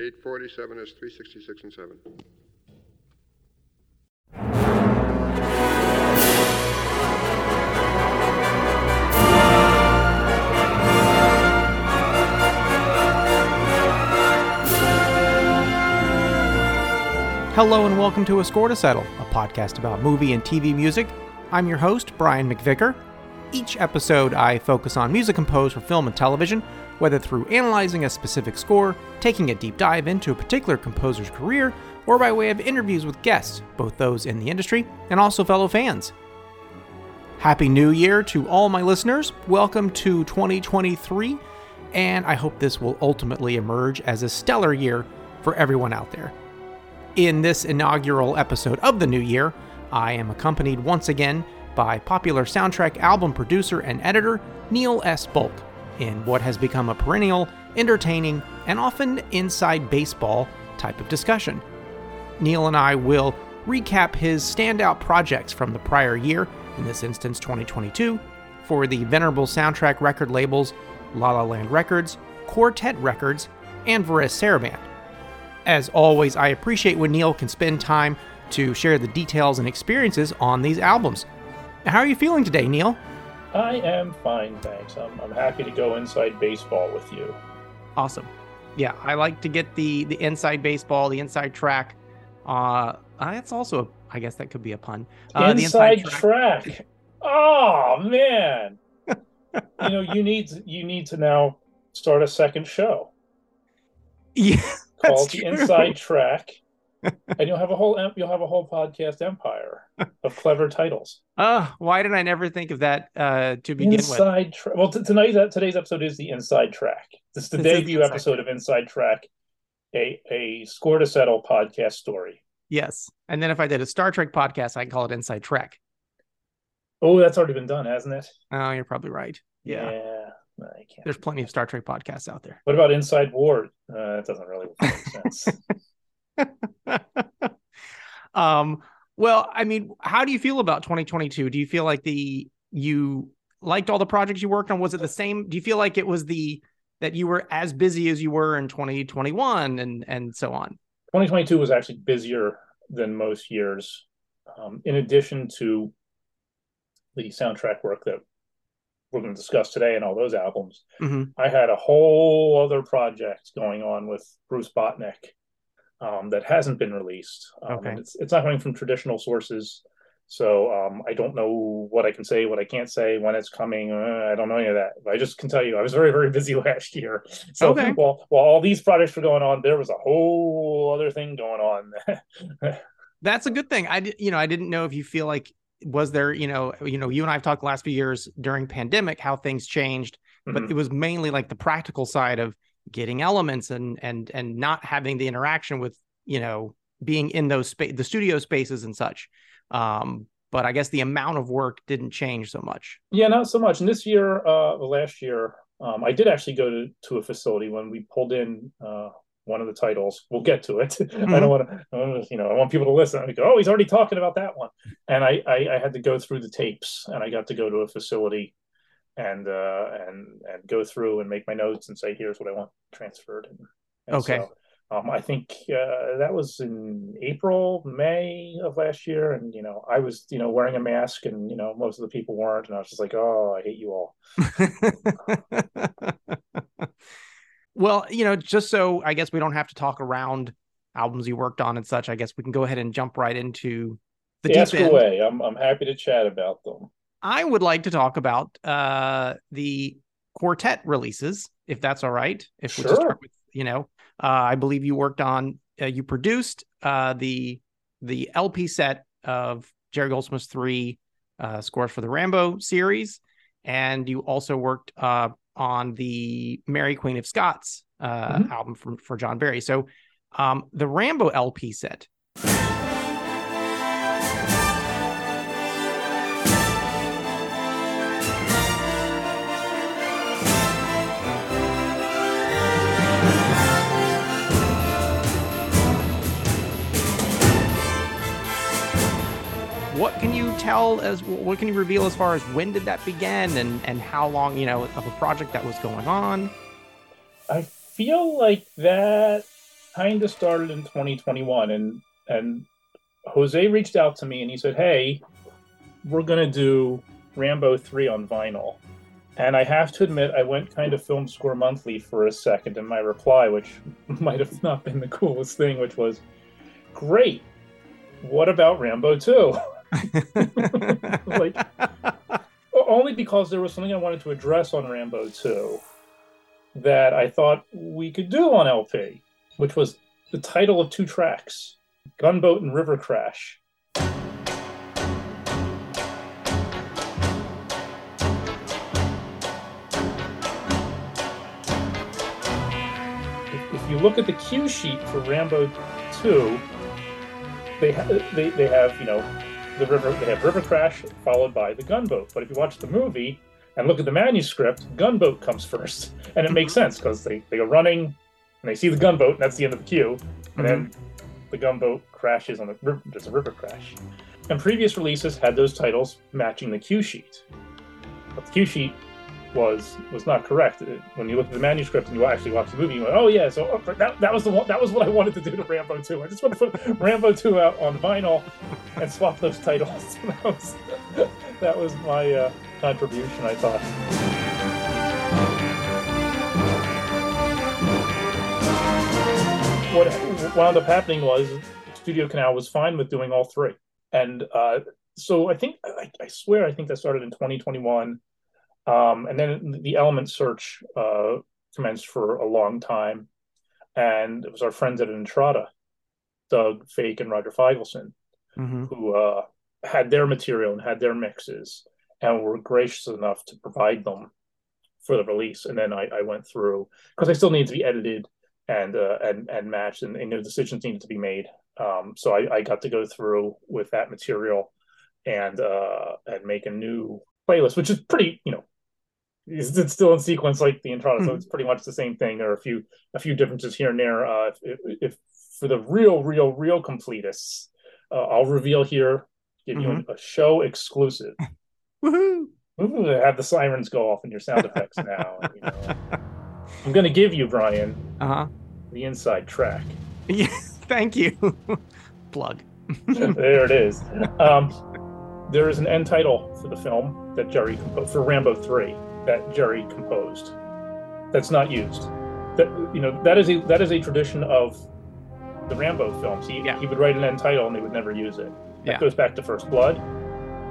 847 is 366 and 7. Hello and welcome to A Score to Settle, a podcast about movie and TV music. I'm your host, Brian McVicker. Each episode, I focus on music composed for film and television, whether through analyzing a specific score, taking a deep dive into a particular composer's career, or by way of interviews with guests, both those in the industry and also fellow fans. Happy New Year to all my listeners. Welcome to 2023, and I hope this will ultimately emerge as a stellar year for everyone out there. In this inaugural episode of the new year, I am accompanied once again by popular soundtrack album producer and editor Neil S. Bulk in what has become a perennial, entertaining, and often inside baseball type of discussion. Neil and I will recap his standout projects from the prior year, in this instance 2022, for the venerable soundtrack record labels La La Land Records, Quartet Records, and Varese Sarabande. As always, I appreciate when Neil can spend time to share the details and experiences on these albums. How are you feeling today, Neil? I am fine, thanks. I'm, I'm happy to go inside baseball with you. Awesome. Yeah, I like to get the the inside baseball, the inside track. Uh, that's also, I guess, that could be a pun. Uh, inside, inside track. track. Oh man, you know you need you need to now start a second show. Yeah called the Inside Track, and you'll have a whole you'll have a whole podcast empire of clever titles. Oh, why did I never think of that uh, to begin Inside with? Tra- well, t- tonight uh, today's episode is the Inside Track. This is the this debut is episode track. of Inside Track, a a score to settle podcast story. Yes, and then if I did a Star Trek podcast, I'd call it Inside Trek. Oh, that's already been done, hasn't it? Oh, you're probably right. Yeah. yeah. There's plenty of Star Trek podcasts out there. What about Inside Ward? Uh, it doesn't really make sense. um, well, I mean, how do you feel about 2022? Do you feel like the you liked all the projects you worked on? Was it the same? Do you feel like it was the that you were as busy as you were in 2021 and and so on? 2022 was actually busier than most years. Um, in addition to the soundtrack work that we're going to discuss today and all those albums, mm-hmm. I had a whole other project going on with Bruce Botnick um, that hasn't been released. Um, okay. It's, it's not coming from traditional sources. So um, I don't know what I can say, what I can't say, when it's coming. Uh, I don't know any of that. But I just can tell you, I was very, very busy last year. So okay. while, while all these projects were going on, there was a whole other thing going on. That's a good thing. I, you know, I didn't know if you feel like was there you know you know you and i've talked the last few years during pandemic how things changed mm-hmm. but it was mainly like the practical side of getting elements and and and not having the interaction with you know being in those space the studio spaces and such um but i guess the amount of work didn't change so much yeah not so much and this year uh last year um, I did actually go to, to a facility when we pulled in uh, one of the titles. We'll get to it. Mm-hmm. I don't want to, you know, I want people to listen. I go, oh, he's already talking about that one. And I, I, I, had to go through the tapes, and I got to go to a facility, and uh, and and go through and make my notes and say, here's what I want transferred. And, and okay. So, um, I think uh, that was in April, May of last year, and you know, I was you know wearing a mask, and you know, most of the people weren't, and I was just like, oh, I hate you all. Well, you know, just so I guess we don't have to talk around albums you worked on and such, I guess we can go ahead and jump right into the Ask deep end. away. I'm I'm happy to chat about them. I would like to talk about uh, the quartet releases, if that's all right. If sure. we just start with, you know, uh, I believe you worked on, uh, you produced uh, the the LP set of Jerry Goldsmith's three uh, scores for the Rambo series, and you also worked uh, on the Mary Queen of Scots uh, mm-hmm. album from for John Barry. So um, the Rambo LP set what can you tell as what can you reveal as far as when did that begin and and how long you know of a project that was going on i feel like that kind of started in 2021, and and Jose reached out to me and he said, "Hey, we're gonna do Rambo three on vinyl." And I have to admit, I went kind of film score monthly for a second, in my reply, which might have not been the coolest thing, which was, "Great, what about Rambo 2? like, only because there was something I wanted to address on Rambo 2 that I thought we could do on LP, which was the title of two tracks Gunboat and River Crash. If you look at the cue sheet for Rambo 2, they, ha- they, they have, you know, the river, they have River Crash followed by the gunboat. But if you watch the movie, and look at the manuscript, gunboat comes first, and it makes sense because they, they go running and they see the gunboat, and that's the end of the cue, and mm-hmm. then the gunboat crashes on the river. There's a river crash, and previous releases had those titles matching the cue sheet, but the cue sheet was was not correct. When you look at the manuscript and you actually watch the movie, you went, "Oh yeah, so oh, that, that was the one, that was what I wanted to do to Rambo 2. I just want to put Rambo 2 out on vinyl and swap those titles." that was that was my uh, contribution, I thought. What wound up happening was Studio Canal was fine with doing all three, and uh, so I think I, I swear I think that started in 2021 um, and then the element search uh, commenced for a long time. And it was our friends at Intrada, Doug Fake and Roger Feigelson, mm-hmm. who uh, had their material and had their mixes and were gracious enough to provide them for the release. And then I, I went through because I still needed to be edited and uh, and and matched, and, and decisions needed to be made. Um, so I, I, got to go through with that material and uh, and make a new playlist, which is pretty, you know, it's still in sequence like the Intrada, mm-hmm. so hmm. it's pretty much the same thing. There are a few a few differences here and there. Uh, if, if for the real, real, real completists, uh, I'll reveal here, give mm-hmm. you a, a, show exclusive. Woohoo! Ooh, have the sirens go off in your sound effects now. You know. I'm going to give you, Brian, uh-huh. the inside track. Yeah, thank you. Plug. there it is. Um, there is an end title for the film that Jerry composed for Rambo 3 that Jerry composed. That's not used. That you know that is a that is a tradition of the Rambo films. He yeah. he would write an end title and they would never use it. That yeah. goes back to First Blood.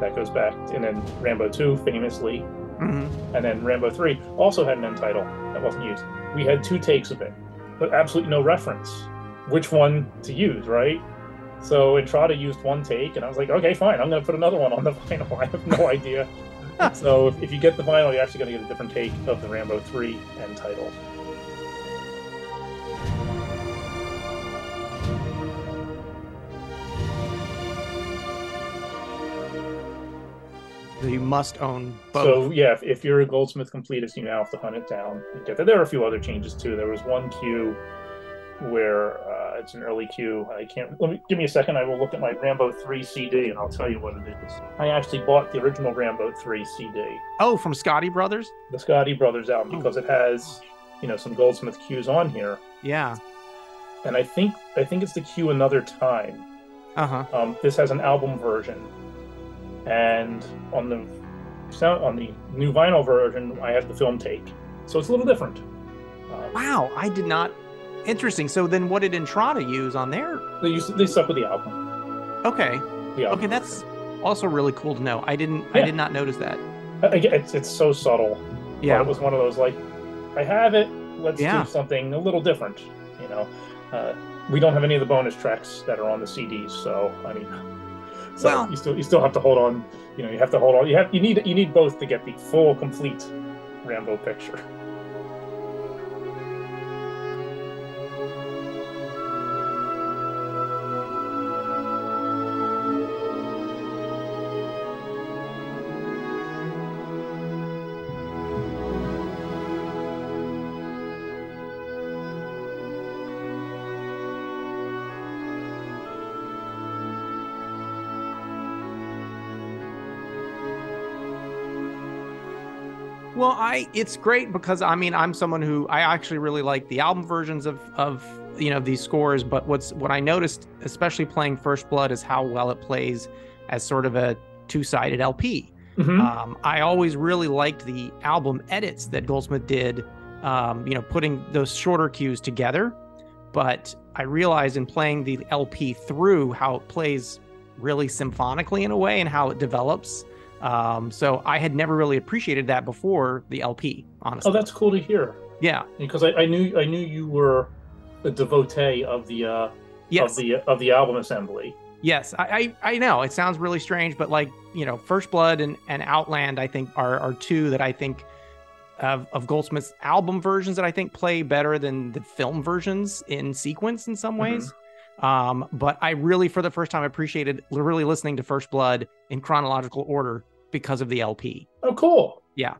That goes back, and then Rambo Two famously, mm-hmm. and then Rambo Three also had an end title that wasn't used. We had two takes of it, but absolutely no reference which one to use. Right. So Intrada used one take, and I was like, okay, fine, I'm going to put another one on the vinyl. I have no idea so if, if, you get the vinyl, you're actually going to get a different take of the Rambo 3 end title. you must own both. So yeah, if, if, you're a Goldsmith completist, you now have to hunt it down and get that. There are a few other changes too. There was one cue where uh, it's an early cue. I can't. Let me give me a second. I will look at my Rambo three CD and I'll tell you what it is. I actually bought the original Rambo three CD. Oh, from Scotti Brothers. The Scotti Brothers album because oh. it has, you know, some Goldsmith cues on here. Yeah. And I think I think it's the cue another time. Uh huh. Um, this has an album version, and on the sound on the new vinyl version, I have the film take, so it's a little different. Uh, wow, I did not Interesting. So then, what did Intrada use on there? They used they stuck with the album. Okay. The album. Okay, that's also really cool to know. I didn't. Yeah. I did not notice that. It's it's so subtle. Yeah. it was one of those like, I have it. Let's yeah. do something a little different. You know, uh, we don't have any of the bonus tracks that are on the CDs. So I mean, so well, you still you still have to hold on. You know, you have to hold on. You have you need you need both to get the full complete Rambo picture. I it's great because I mean I'm someone who I actually really like the album versions of of you know these scores, but what's what I noticed, especially playing First Blood, is how well it plays as sort of a two-sided LP. Mm-hmm. Um, I always really liked the album edits that Goldsmith did, um, you know, putting those shorter cues together. But I realized in playing the LP through how it plays really symphonically in a way and how it develops. Um, so I had never really appreciated that before the LP, honestly. Oh, that's cool to hear. Yeah, because I, I knew I knew you were a devotee of the uh, yes. of the of the album assembly. Yes, I, I, I know it sounds really strange, but like you know, First Blood and, and Outland, I think are are two that I think of of Goldsmith's album versions that I think play better than the film versions in sequence in some ways. Mm-hmm. Um, but I really, for the first time, appreciated really listening to First Blood in chronological order because of the LP. Oh, cool. Yeah.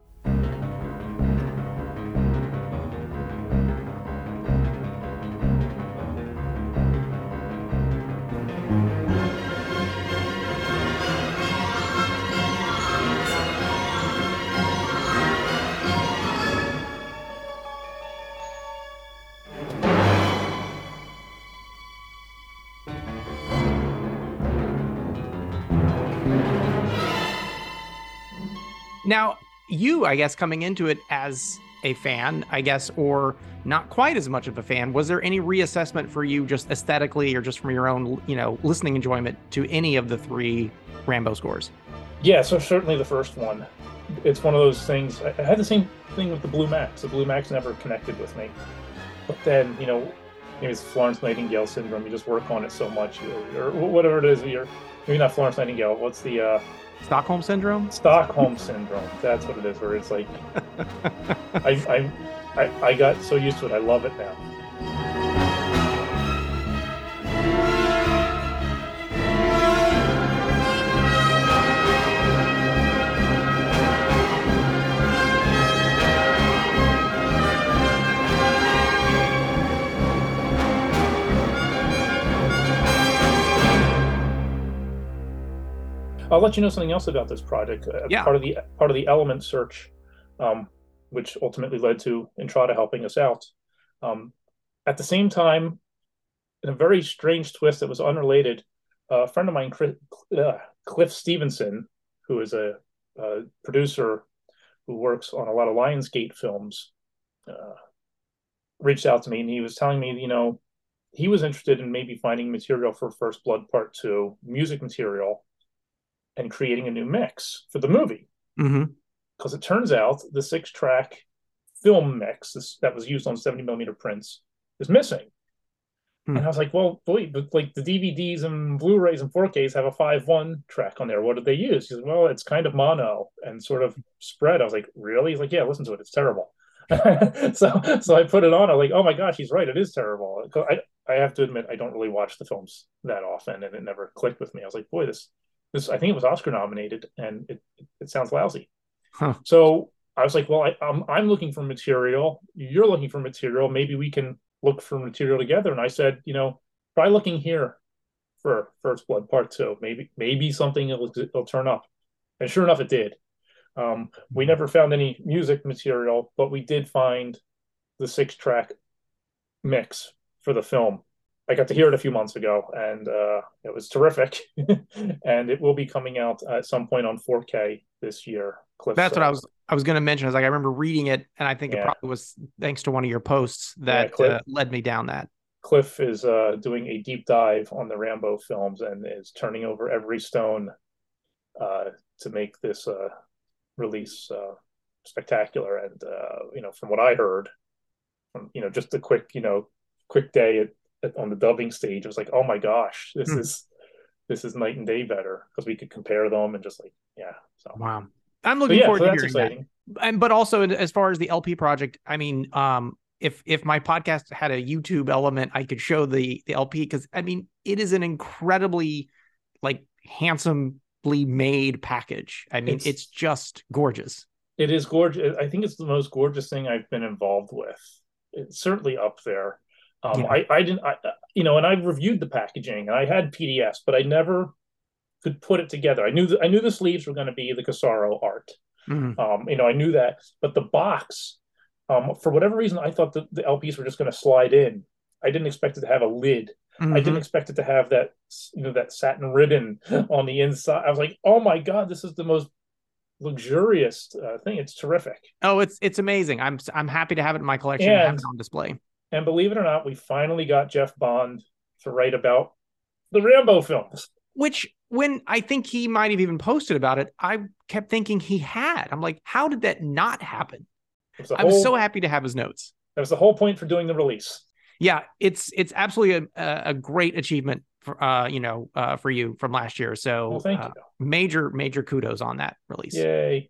Now, you, I guess, coming into it as a fan, I guess, or not quite as much of a fan, was there any reassessment for you just aesthetically or just from your own, you know, listening enjoyment to any of the three Rambo scores? Yeah, so certainly the first one. It's one of those things. I had the same thing with the Blue Max. The Blue Max never connected with me. But then, you know, maybe it's Florence Nightingale syndrome. You just work on it so much, or, or whatever it is. You're maybe not Florence Nightingale. What's the uh, Stockholm syndrome. Stockholm syndrome. That's what it is. Where it's like, I, I, I, I got so used to it. I love it now. I'll let you know something else about this project. Uh, yeah. Part of the part of the element search, um, which ultimately led to Intrada helping us out. Um, at the same time, in a very strange twist that was unrelated, uh, a friend of mine, Chris, uh, Cliff Stevenson, who is a, a, producer who works on a lot of Lionsgate films, uh, reached out to me and he was telling me, you know, he was interested in maybe finding material for First Blood Part Two, music material and creating a new mix for the movie. Because mm-hmm. it turns out the six track film mix that was used on 70 millimeter prints is missing. Hmm. And I was like, well, boy, but like the DVDs and Blu rays and 4Ks have a 5 1 track on there. What did they use? He said, well, it's kind of mono and sort of spread. I was like, really? He's like, yeah, listen to it. It's terrible. so so I put it on. I'm like, oh my gosh, he's right. It is terrible. I, I have to admit, I don't really watch the films that often and it never clicked with me. I was like, boy, this this I think it was Oscar nominated, and it it sounds lousy. Huh. So I was like, well, I, I'm I'm looking for material. You're looking for material. Maybe we can look for material together. And I said, you know, try looking here for First Blood Part Two. Maybe maybe something will, will turn up. And sure enough, it did. Um, we never found any music material, but we did find the six track mix for the film. I got to hear it a few months ago, and uh, it was terrific. and it will be coming out at some point on 4K this year. Cliff That's said. what I was I was going to mention. I was like, I remember reading it, and I think yeah. it probably was thanks to one of your posts that yeah, Cliff, uh, led me down that. Cliff is uh, doing a deep dive on the Rambo films and is turning over every stone uh, to make this uh, release uh, spectacular. And you know, from what I heard, from you know, just a quick you know quick day at on the dubbing stage, it was like, oh my gosh, this hmm. is this is night and day better because we could compare them and just like, yeah. So wow, I'm looking yeah, forward so to hearing exciting. that. And but also as far as the LP project, I mean, um, if if my podcast had a YouTube element, I could show the the LP because I mean, it is an incredibly like handsomely made package. I mean, it's, it's just gorgeous. It is gorgeous. I think it's the most gorgeous thing I've been involved with. It's certainly up there. Um, yeah. I, I didn't, I, you know, and I reviewed the packaging and I had PDFs, but I never could put it together. I knew, the, I knew the sleeves were going to be the Casaro art. Mm-hmm. Um, you know, I knew that, but the box, um, for whatever reason, I thought that the LPs were just going to slide in. I didn't expect it to have a lid. Mm-hmm. I didn't expect it to have that, you know, that satin ribbon on the inside. I was like, oh my god, this is the most luxurious uh, thing. It's terrific. Oh, it's it's amazing. I'm I'm happy to have it in my collection and, and have it on display. And believe it or not, we finally got Jeff Bond to write about the Rambo films. Which, when I think he might have even posted about it, I kept thinking he had. I'm like, how did that not happen? I was so happy to have his notes. That was the whole point for doing the release. Yeah, it's it's absolutely a, a great achievement for uh you know uh for you from last year. So well, thank uh, you. major major kudos on that release. Yay.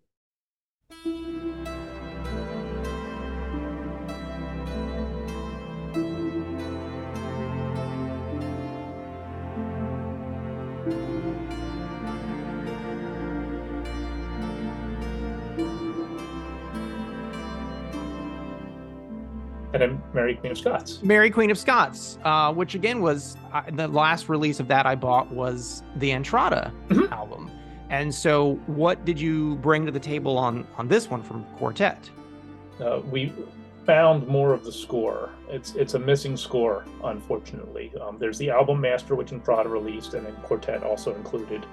And then Mary Queen of Scots. Mary Queen of Scots, uh, which again was uh, the last release of that I bought was the Intrada mm-hmm. album. And so, what did you bring to the table on on this one from Quartet? Uh, we found more of the score. It's it's a missing score, unfortunately. Um, there's the album master, which Intrada released, and then Quartet also included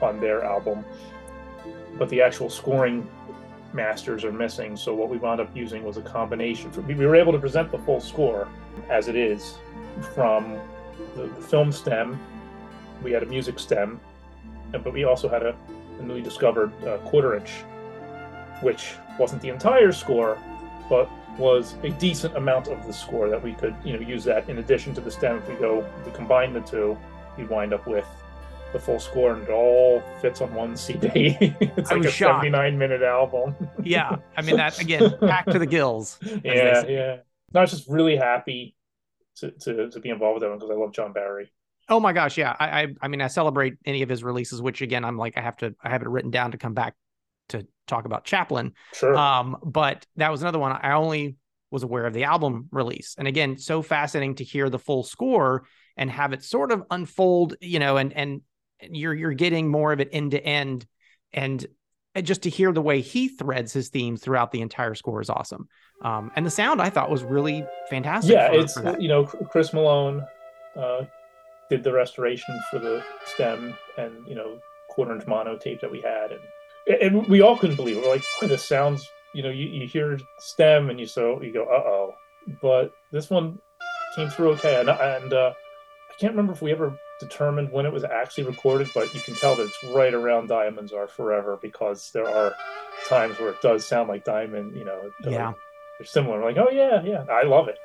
on their album. But the actual scoring masters are missing. So what we wound up using was a combination. We were able to present the full score as it is from the, film stem. We had a music stem, but we also had a, a newly discovered uh, quarter inch, which wasn't the entire score, but was a decent amount of the score that we could, you know, use that in addition to the stem. If we go, we combine the two, we wind up with the full score and it all fits on one CD. it's like a shocked. 79 minute album. yeah. I mean, that again, back to the gills. Yeah. Yeah. No, I was just really happy to, to, to be involved with that one because I love John Barry. Oh my gosh. Yeah. I, I, I mean, I celebrate any of his releases, which again, I'm like, I have to, I have it written down to come back to talk about Chaplin. Sure. Um, but that was another one. I only was aware of the album release. And again, so fascinating to hear the full score and have it sort of unfold, you know, and and you're you're getting more of it end to end. And just to hear the way he threads his themes throughout the entire score is awesome. Um, and the sound i thought was really fantastic yeah for, it's for you know chris malone uh, did the restoration for the stem and you know quarter inch mono tape that we had. And and we all couldn't believe it. We're like oh, this sounds you know you, you hear stem and you so you go uh-oh. But this one came through okay. And, and uh, i can't remember if we ever determined when it was actually recorded, but you can tell that it's right around Diamonds Are Forever because there are times where it does sound like Diamond, you know, yeah. They're similar. Like, oh yeah, yeah, I love it.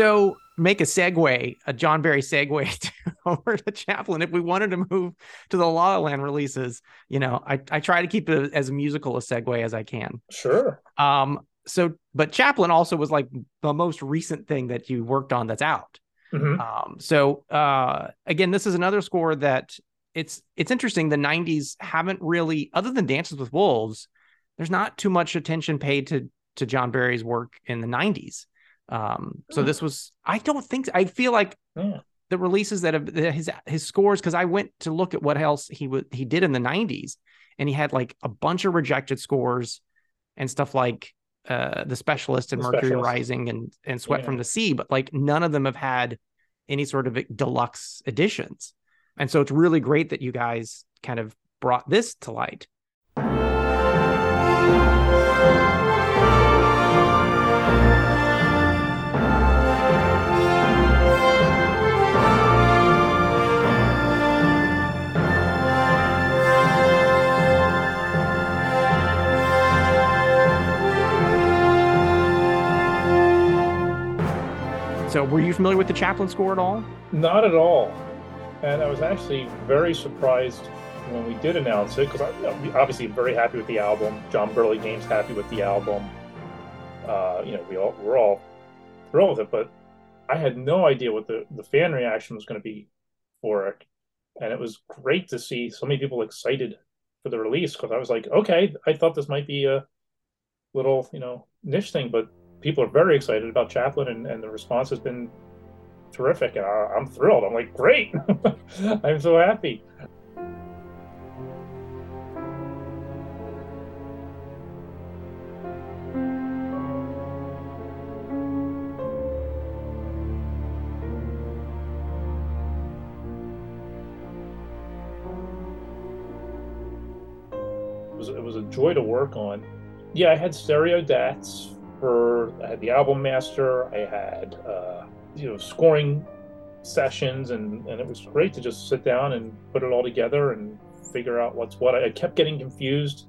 So make a segue, a John Barry segue to, over to Chaplin. If we wanted to move to the La La Land releases, you know, I, I try to keep it as musical a segue as I can. Sure. Um. So, but Chaplin also was like the most recent thing that you worked on that's out. Mm-hmm. Um. So, uh, again, this is another score that it's it's interesting. The '90s haven't really, other than Dances with Wolves, there's not too much attention paid to to John Barry's work in the '90s. Um, so this was, I don't think, I feel like yeah. the releases that have his his scores because I went to look at what else he would he did in the '90s, and he had like a bunch of rejected scores and stuff like uh, the specialist and the Mercury specialist. Rising and and Swept yeah. from the Sea, but like none of them have had any sort of deluxe editions. And so it's really great that you guys kind of brought this to light. Were you familiar with the Chaplin score at all? Not at all. And I was actually very surprised when we did announce it because I'm obviously very happy with the album. John Burley Burlingame's happy with the album. Uh, you know, we all we're all thrilled with it, but I had no idea what the, the fan reaction was going to be for it. And it was great to see so many people excited for the release because I was like, okay, I thought this might be a little, you know, niche thing, but people are very excited about Chaplin, and, and the response has been terrific. And I, am thrilled. I'm like, great. I'm so happy. It was, it was a joy to work on. Yeah, I had stereo DATs I had the album master, I had uh, you know scoring sessions, and and it was great to just sit down and put it all together and figure out what's what. I, kept getting confused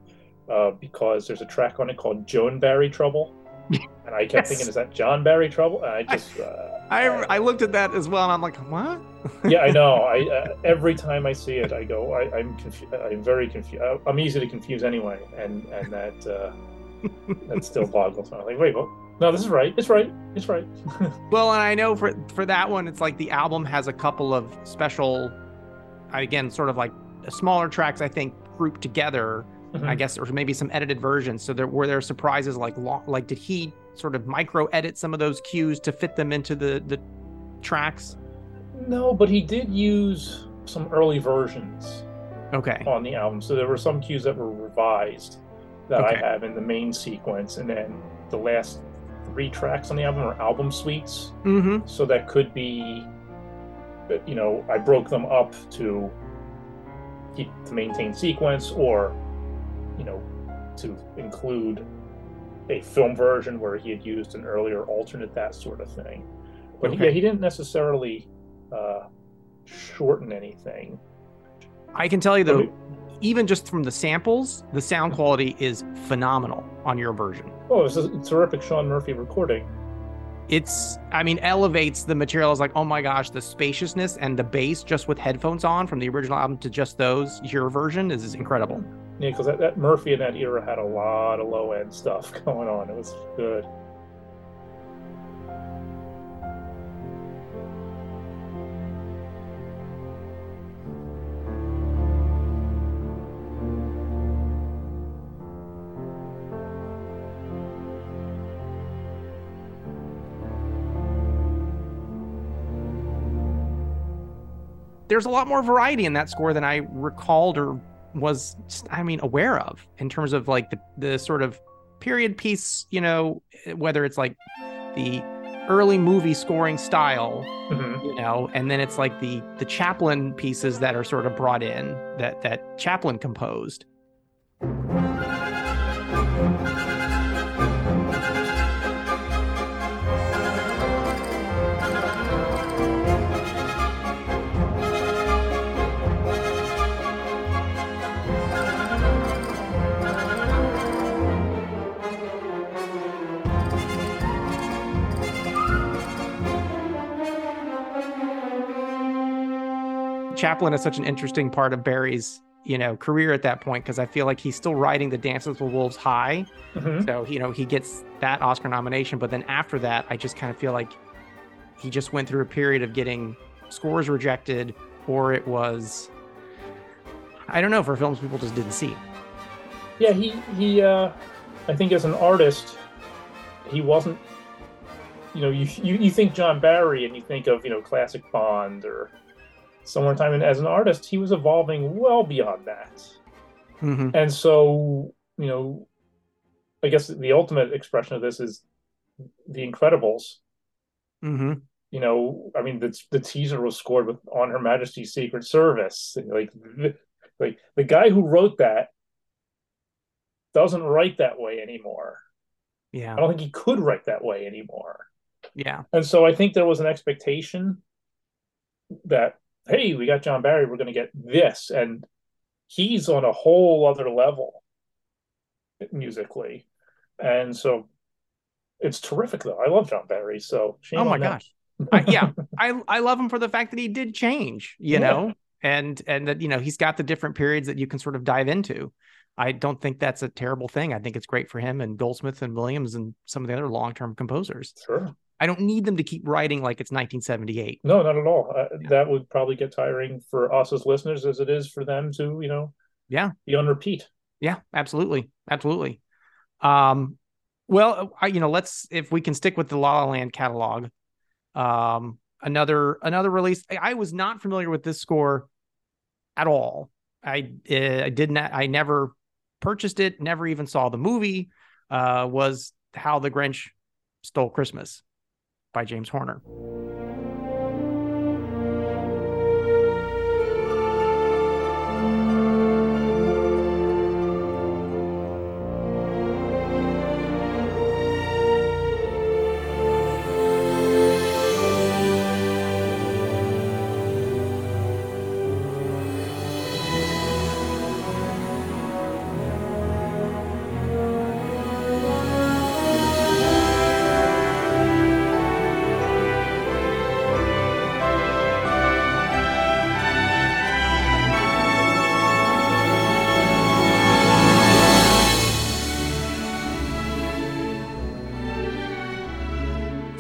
uh, because there's a track on it called Joan Barry Trouble. And I kept yes. thinking, is that John Barry Trouble? And I just, uh, I, I, I looked at that as well, and I'm like, what? yeah, I know. I uh, every time I see it, I go, I, am confu- I'm very confused. I'm easy to confuse anyway, and and that uh, that still boggles. I'm like, wait, what? No, this is right. It's right. It's right. well, and I know for for that one, it's like the album has a couple of special, again, sort of like smaller tracks. I think grouped together. Mm-hmm. I guess, or maybe some edited versions. So there were there surprises like long, like did he sort of micro edit some of those cues to fit them into the the tracks? No, but he did use some early versions. Okay. On the album, so there were some cues that were revised that okay. I have in the main sequence, and then the last three tracks on the album are album suites. Mm-hmm. So that could be, you know, I broke them up to keep to maintain sequence, or you know, to include a film version where he had used an earlier alternate, that sort of thing. But okay. yeah, he didn't necessarily uh, shorten anything. I can tell you though, even just from the samples, the sound quality is phenomenal on your version. Oh, it's a terrific Shawn Murphy recording. It's, I mean, elevates the material. It's like, oh my gosh, the spaciousness and the bass just with headphones on from the original album to just those, your version is incredible. Yeah, because that, that Murphy in that era had a lot of low end stuff going on. It was good. There's a lot more variety in that score than I recalled or was I mean aware of in terms of like the the sort of period piece, you know, whether it's like the early movie scoring style, mm-hmm. you know, and then it's like the the Chaplin pieces that are sort of brought in that that Chaplin composed. Chaplin is such an interesting part of Barry's you know career at that point because I feel like he's still riding the Dances with Wolves high. Mm-hmm. So you know he gets that Oscar nomination, but then after that, I just kind of feel like he just went through a period of getting scores rejected, or it was I don't know for films people just didn't see. Yeah, he he. uh I think as an artist, he wasn't. You know, you, you you think John Barry and you think of you know classic Bond or somewhere in time. And as an artist, he was evolving well beyond that. Mm-hmm. And so, you know, I guess the ultimate expression of this is the Incredibles. Mm-hmm. You know, I mean, the the teaser was scored with on Her Majesty's Secret Service. Like, like the guy who wrote that doesn't write that way anymore. Yeah, I don't think he could write that way anymore. Yeah, and so I think there was an expectation that hey, we got John Barry, we're going to get this, and he's on a whole other level musically, and so it's terrific though. I love John Barry. So oh my gosh, I, yeah, I I love him for the fact that he did change, you yeah. know, and and that you know he's got the different periods that you can sort of dive into. I don't think that's a terrible thing. I think it's great for him and Goldsmith and Williams and some of the other long term composers. Sure. I don't need them to keep writing like it's 1978. No, not at all. Uh, yeah. That would probably get tiring for us as listeners as it is for them to, you know, yeah, be on repeat. Yeah, absolutely, absolutely. Um, well, I, you know, let's if we can stick with the La La Land catalog. Um, another another release. I, I was not familiar with this score at all. I uh, I did not. I never purchased it. Never even saw the movie. Uh, was How the Grinch Stole Christmas by James Horner.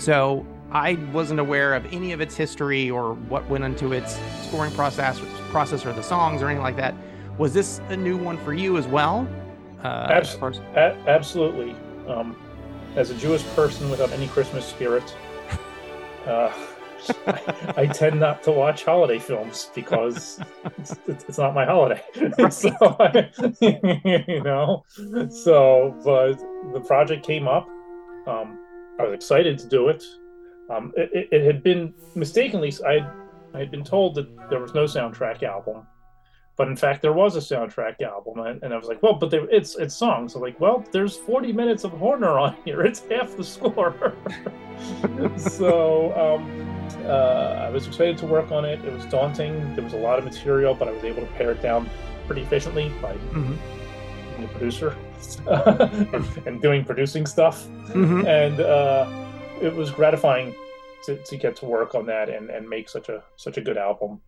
So I wasn't aware of any of its history or what went into its scoring process, process or the songs or anything like that. Was this a new one for you as well? Uh, Abs- a- absolutely. Um, as a Jewish person without any Christmas spirit, uh, I, I, tend not to watch holiday films because it's, it's not my holiday. Right. so, I, you know, so but the project came up. Um, I was excited to do it. Um, it, it, had been mistakenly, I, I had been told that there was no soundtrack album, but in fact there was a soundtrack album, and, and I was like, well, but there, it's it's songs. I'm like, well, there's 40 minutes of Horner on here. It's half the score. so um, uh, I was excited to work on it. It was daunting. There was a lot of material, but I was able to pare it down pretty efficiently by mm-hmm. being a and, and, doing producing stuff. Mm-hmm. And uh, it was gratifying to, to get to work on that and, and make such a such a good album.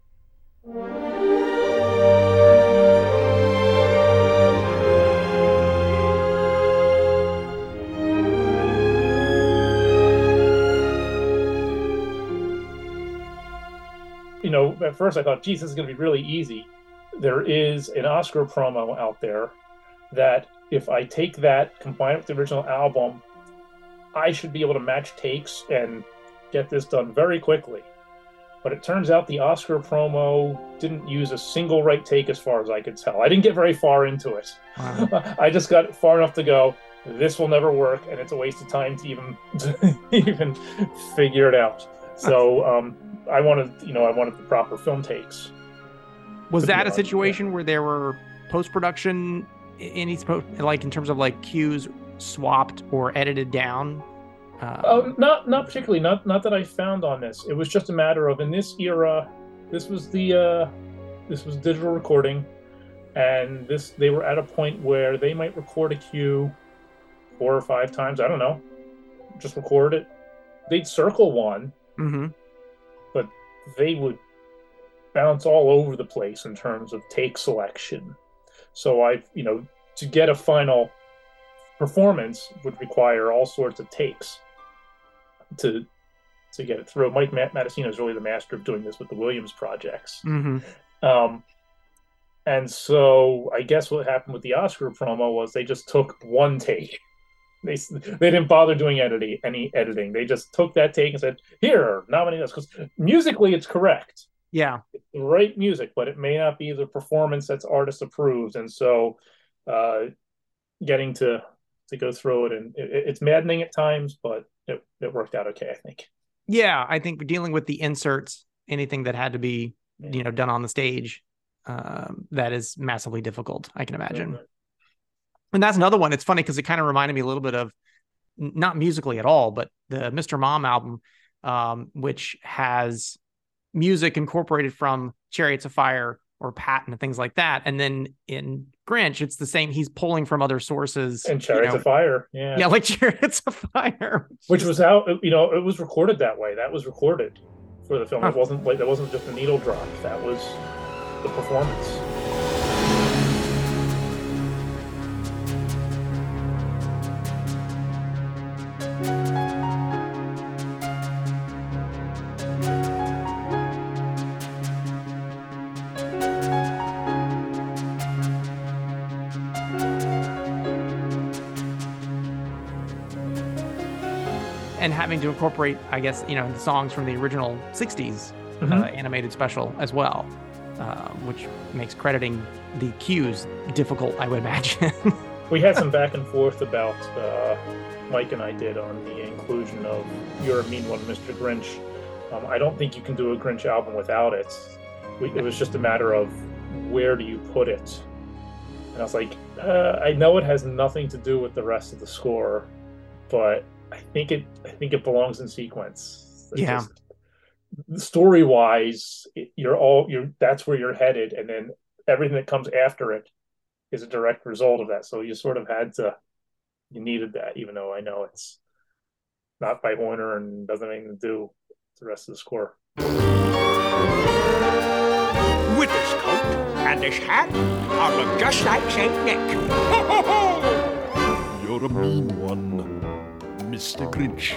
You know, at first I thought, geez, this is going to be really easy. There is an Oscar promo out there that if I take that, combine it with the original album, I should be able to match takes and get this done very quickly. But it turns out the Oscar promo didn't use a single right take as far as I could tell. I didn't get very far into it. Wow. I just got far enough to go, this will never work, and it's a waste of time to even to even figure it out. So um, I wanted, you know, I wanted the proper film takes. Was that a situation where there were post production any like in terms of like cues swapped or edited down? Uh, oh, not not particularly. Not not that I found on this. It was just a matter of in this era, this was the uh, this was digital recording, and this they were at a point where they might record a cue four or five times. I don't know, just record it. They'd circle one, mm-hmm. but they would bounce all over the place in terms of take selection. So I, you know, to get a final performance would require all sorts of takes to to get it through. Mike Matessino is really the master of doing this with the Williams projects. Mm-hmm. Um, and so I guess what happened with the Oscar promo was they just took one take. They, they didn't bother doing editing any editing. They just took that take and said, "Here, nominate us." Because musically, it's correct. Yeah, it's the right music, but it may not be the performance that's artist approved. And so, uh, getting to to go through it, and it, it's maddening at times, but it, it worked out okay, I think. Yeah, I think dealing with the inserts, anything that had to be yeah. you know done on the stage, um, that is massively difficult. I can imagine. And that's another one. It's funny because it kind of reminded me a little bit of not musically at all, but the Mr. Mom album, um, which has music incorporated from Chariots of Fire or Patton and things like that. And then in Grinch, it's the same. He's pulling from other sources. And Chariots you know, of Fire, yeah, yeah, like Chariots of Fire, which was out. You know, it was recorded that way. That was recorded for the film. Huh. It wasn't like that wasn't just a needle drop. That was the performance. To incorporate, I guess, you know, the songs from the original '60s mm-hmm. uh, animated special as well, uh, which makes crediting the cues difficult, I would imagine. we had some back and forth about uh, Mike and I did on the inclusion of "You're a Mean One, Mr. Grinch." Um, I don't think you can do a Grinch album without it. We, it was just a matter of where do you put it, and I was like, uh, I know it has nothing to do with the rest of the score, but I think it I think it belongs in sequence. yeah. Story wise, you're all you're that's where you're headed, and then everything that comes after it is a direct result of that. So you sort of had to you needed that, even though I know it's not by Horner and doesn't have anything to do with the rest of the score. With this coat and this hat, I look just like Saint Nick. Ho, ho, ho! You're a mean one. Mr. Grinch.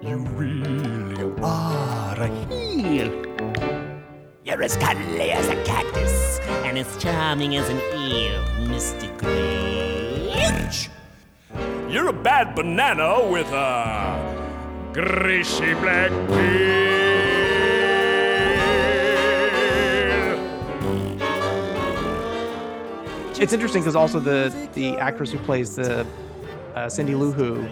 You really are a heel. You're as cuddly as a cactus and as charming as an eel, Mr. Grinch. You're a bad banana with a greasy black peel. It's interesting because also the the actress who plays the uh, Cindy Lou Who,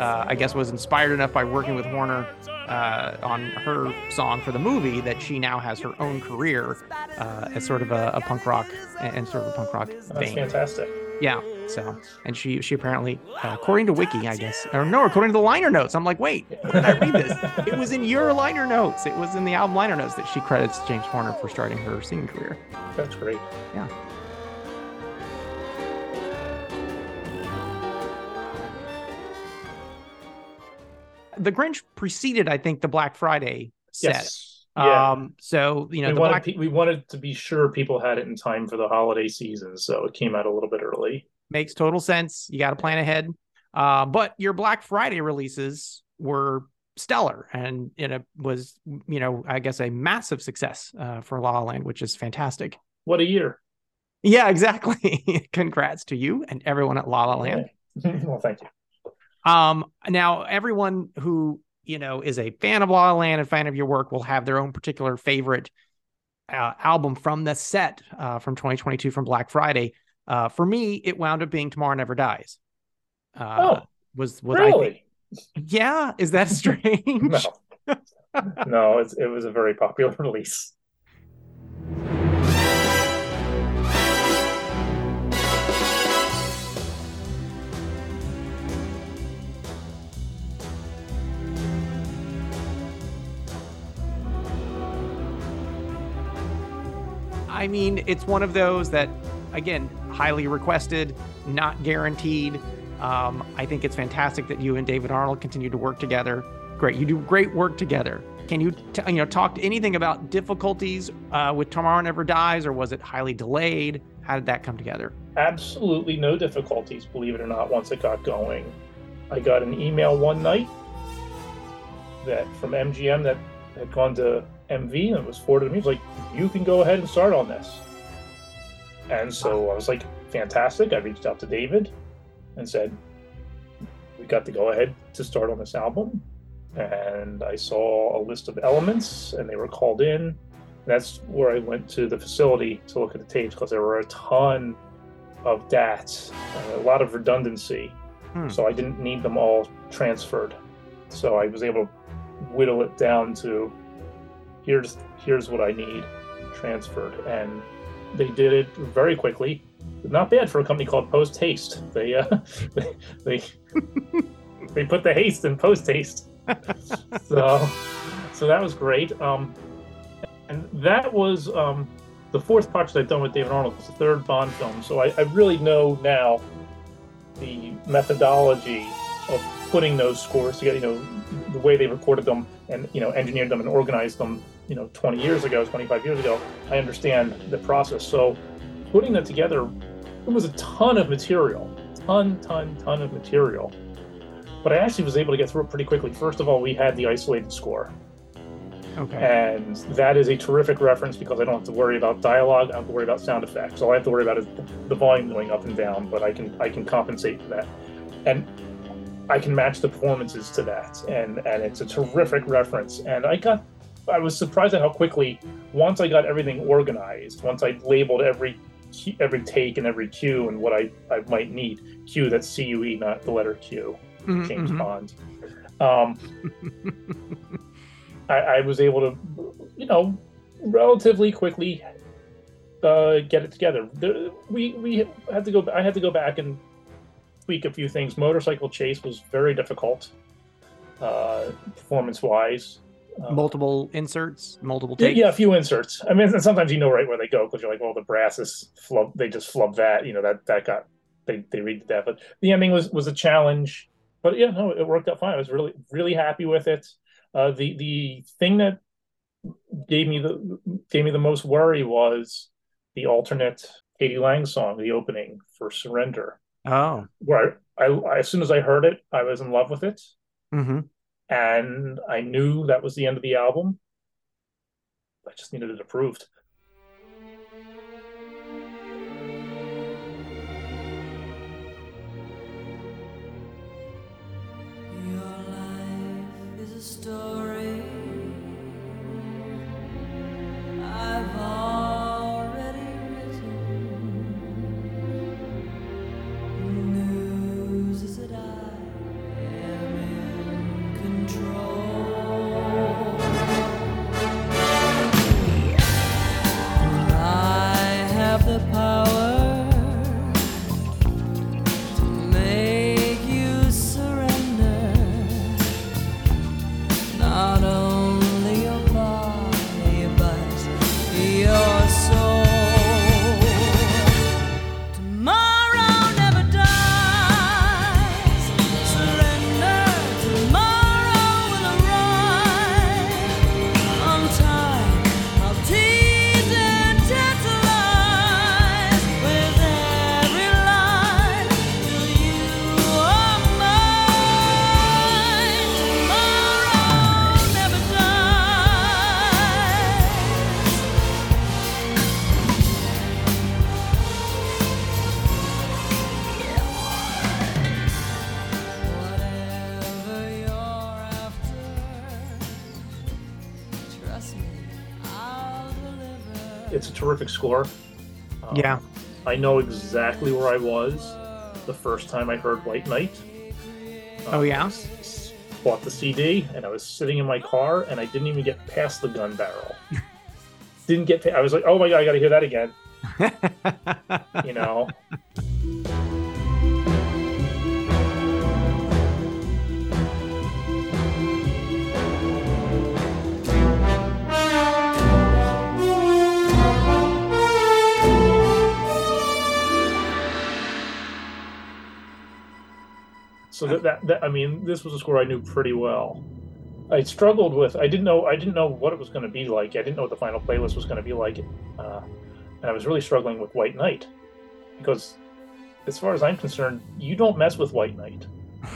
uh, I guess, was inspired enough by working with Horner uh, on her song for the movie that she now has her own career uh, as sort of a, a, punk rock and sort of a punk rock That's vein. fantastic. Yeah. So, and she she apparently, uh, according to Wiki, I guess, or no, according to the liner notes, I'm like, wait, when did I read this? it was in your liner notes. It was in the album liner notes that she credits James Horner for starting her singing career. That's great. Yeah. The Grinch preceded, I think, the Black Friday set. Yes. Yeah. Um, so you know, we wanted, Black... we wanted to be sure people had it in time for the holiday season, so it came out a little bit early. Makes total sense. You got to plan ahead. Uh, but your Black Friday releases were stellar, and it was, you know, I guess a massive success uh, for La La Land, which is fantastic. What a year! Yeah, exactly. Congrats to you and everyone at La La Land. well, thank you. Um, now everyone who you know is a fan of La La Land and fan of your work will have their own particular favorite uh, album from the set uh, from 2022 from Black Friday. Uh, for me, it wound up being Tomorrow Never Dies. Uh, oh, was was really? I yeah, is that strange? no, no, it was a very popular release. I mean, it's one of those that, again, highly requested, not guaranteed. Um, I think it's fantastic that you and David Arnold continue to work together. Great, you do great work together. Can you, t- you know, talk anything about difficulties uh, with Tomorrow Never Dies, or was it highly delayed? How did that come together? Absolutely no difficulties, believe it or not. Once it got going, I got an email one night that from MGM that had gone to MV and it was forwarded to me. Was like, you can go ahead and start on this. And so I was like, fantastic. I reached out to David and said, we got to go ahead to start on this album. And I saw a list of elements and they were called in. That's where I went to the facility to look at the tapes because there were a ton of DATs, a lot of redundancy. Hmm. So I didn't need them all transferred. So I was able to whittle it down to here's here's what I need transferred, and they did it very quickly. Not bad for a company called Post Haste. They uh, they they, they put the haste in Post Haste. so so that was great. Um, and that was um, the fourth project I've done with David Arnold. It's the third Bond film, so I, I really know now the methodology of putting those scores together. You know, way they recorded them and you know engineered them and organized them. You know, 20 years ago, 25 years ago, I understand the process. So putting that together, it was a ton of material, ton, ton, ton of material. But I actually was able to get through it pretty quickly. First of all, we had the isolated score. Okay. And that is a terrific reference because I don't have to worry about dialogue. I don't have to worry about sound effects. All I have to worry about is the volume going up and down, but I can I can compensate for that. And I can match the performances to that. And and it's a terrific reference. And I got I was surprised at how quickly once I got everything organized, once I labeled every every take and every cue and what I, I might need. Cue that's C U E, not the letter Q. Mm-hmm, James mm-hmm. Bond. Um, I, I was able to, you know, relatively quickly uh, get it together. The, we we had to go. I had to go back and tweak a few things. Motorcycle chase was very difficult, uh, performance wise. Uh, multiple inserts, multiple takes. Yeah, a few inserts. I mean, sometimes you know right where they go because you're like, well, the brass is flub. They just flub that. You know that that got they they read that. But the ending was was a challenge. But yeah, no, it worked out fine. I was really really happy with it. Uh, the the thing that gave me the gave me the most worry was the alternate k.d. lang song, the opening for Surrender. Oh, where I, I as soon as I heard it, I was in love with it, mm-hmm. and I knew that was the end of the album. I just needed it approved. terrific Um, yeah. I know exactly where I was the first time I heard White Knight. oh, yeah? Um, bought the CD, and I was sitting in my car, and I didn't even get past the gun barrel. didn't get. I was like, "Oh my god, I got to hear that again." you know. So that, that, that I mean, this was a score I knew pretty well. I struggled with. I didn't know. I didn't know what it was going to be like. I didn't know what the final playlist was going to be like, uh, and I was really struggling with White Knight because, as far as I'm concerned, you don't mess with White Knight.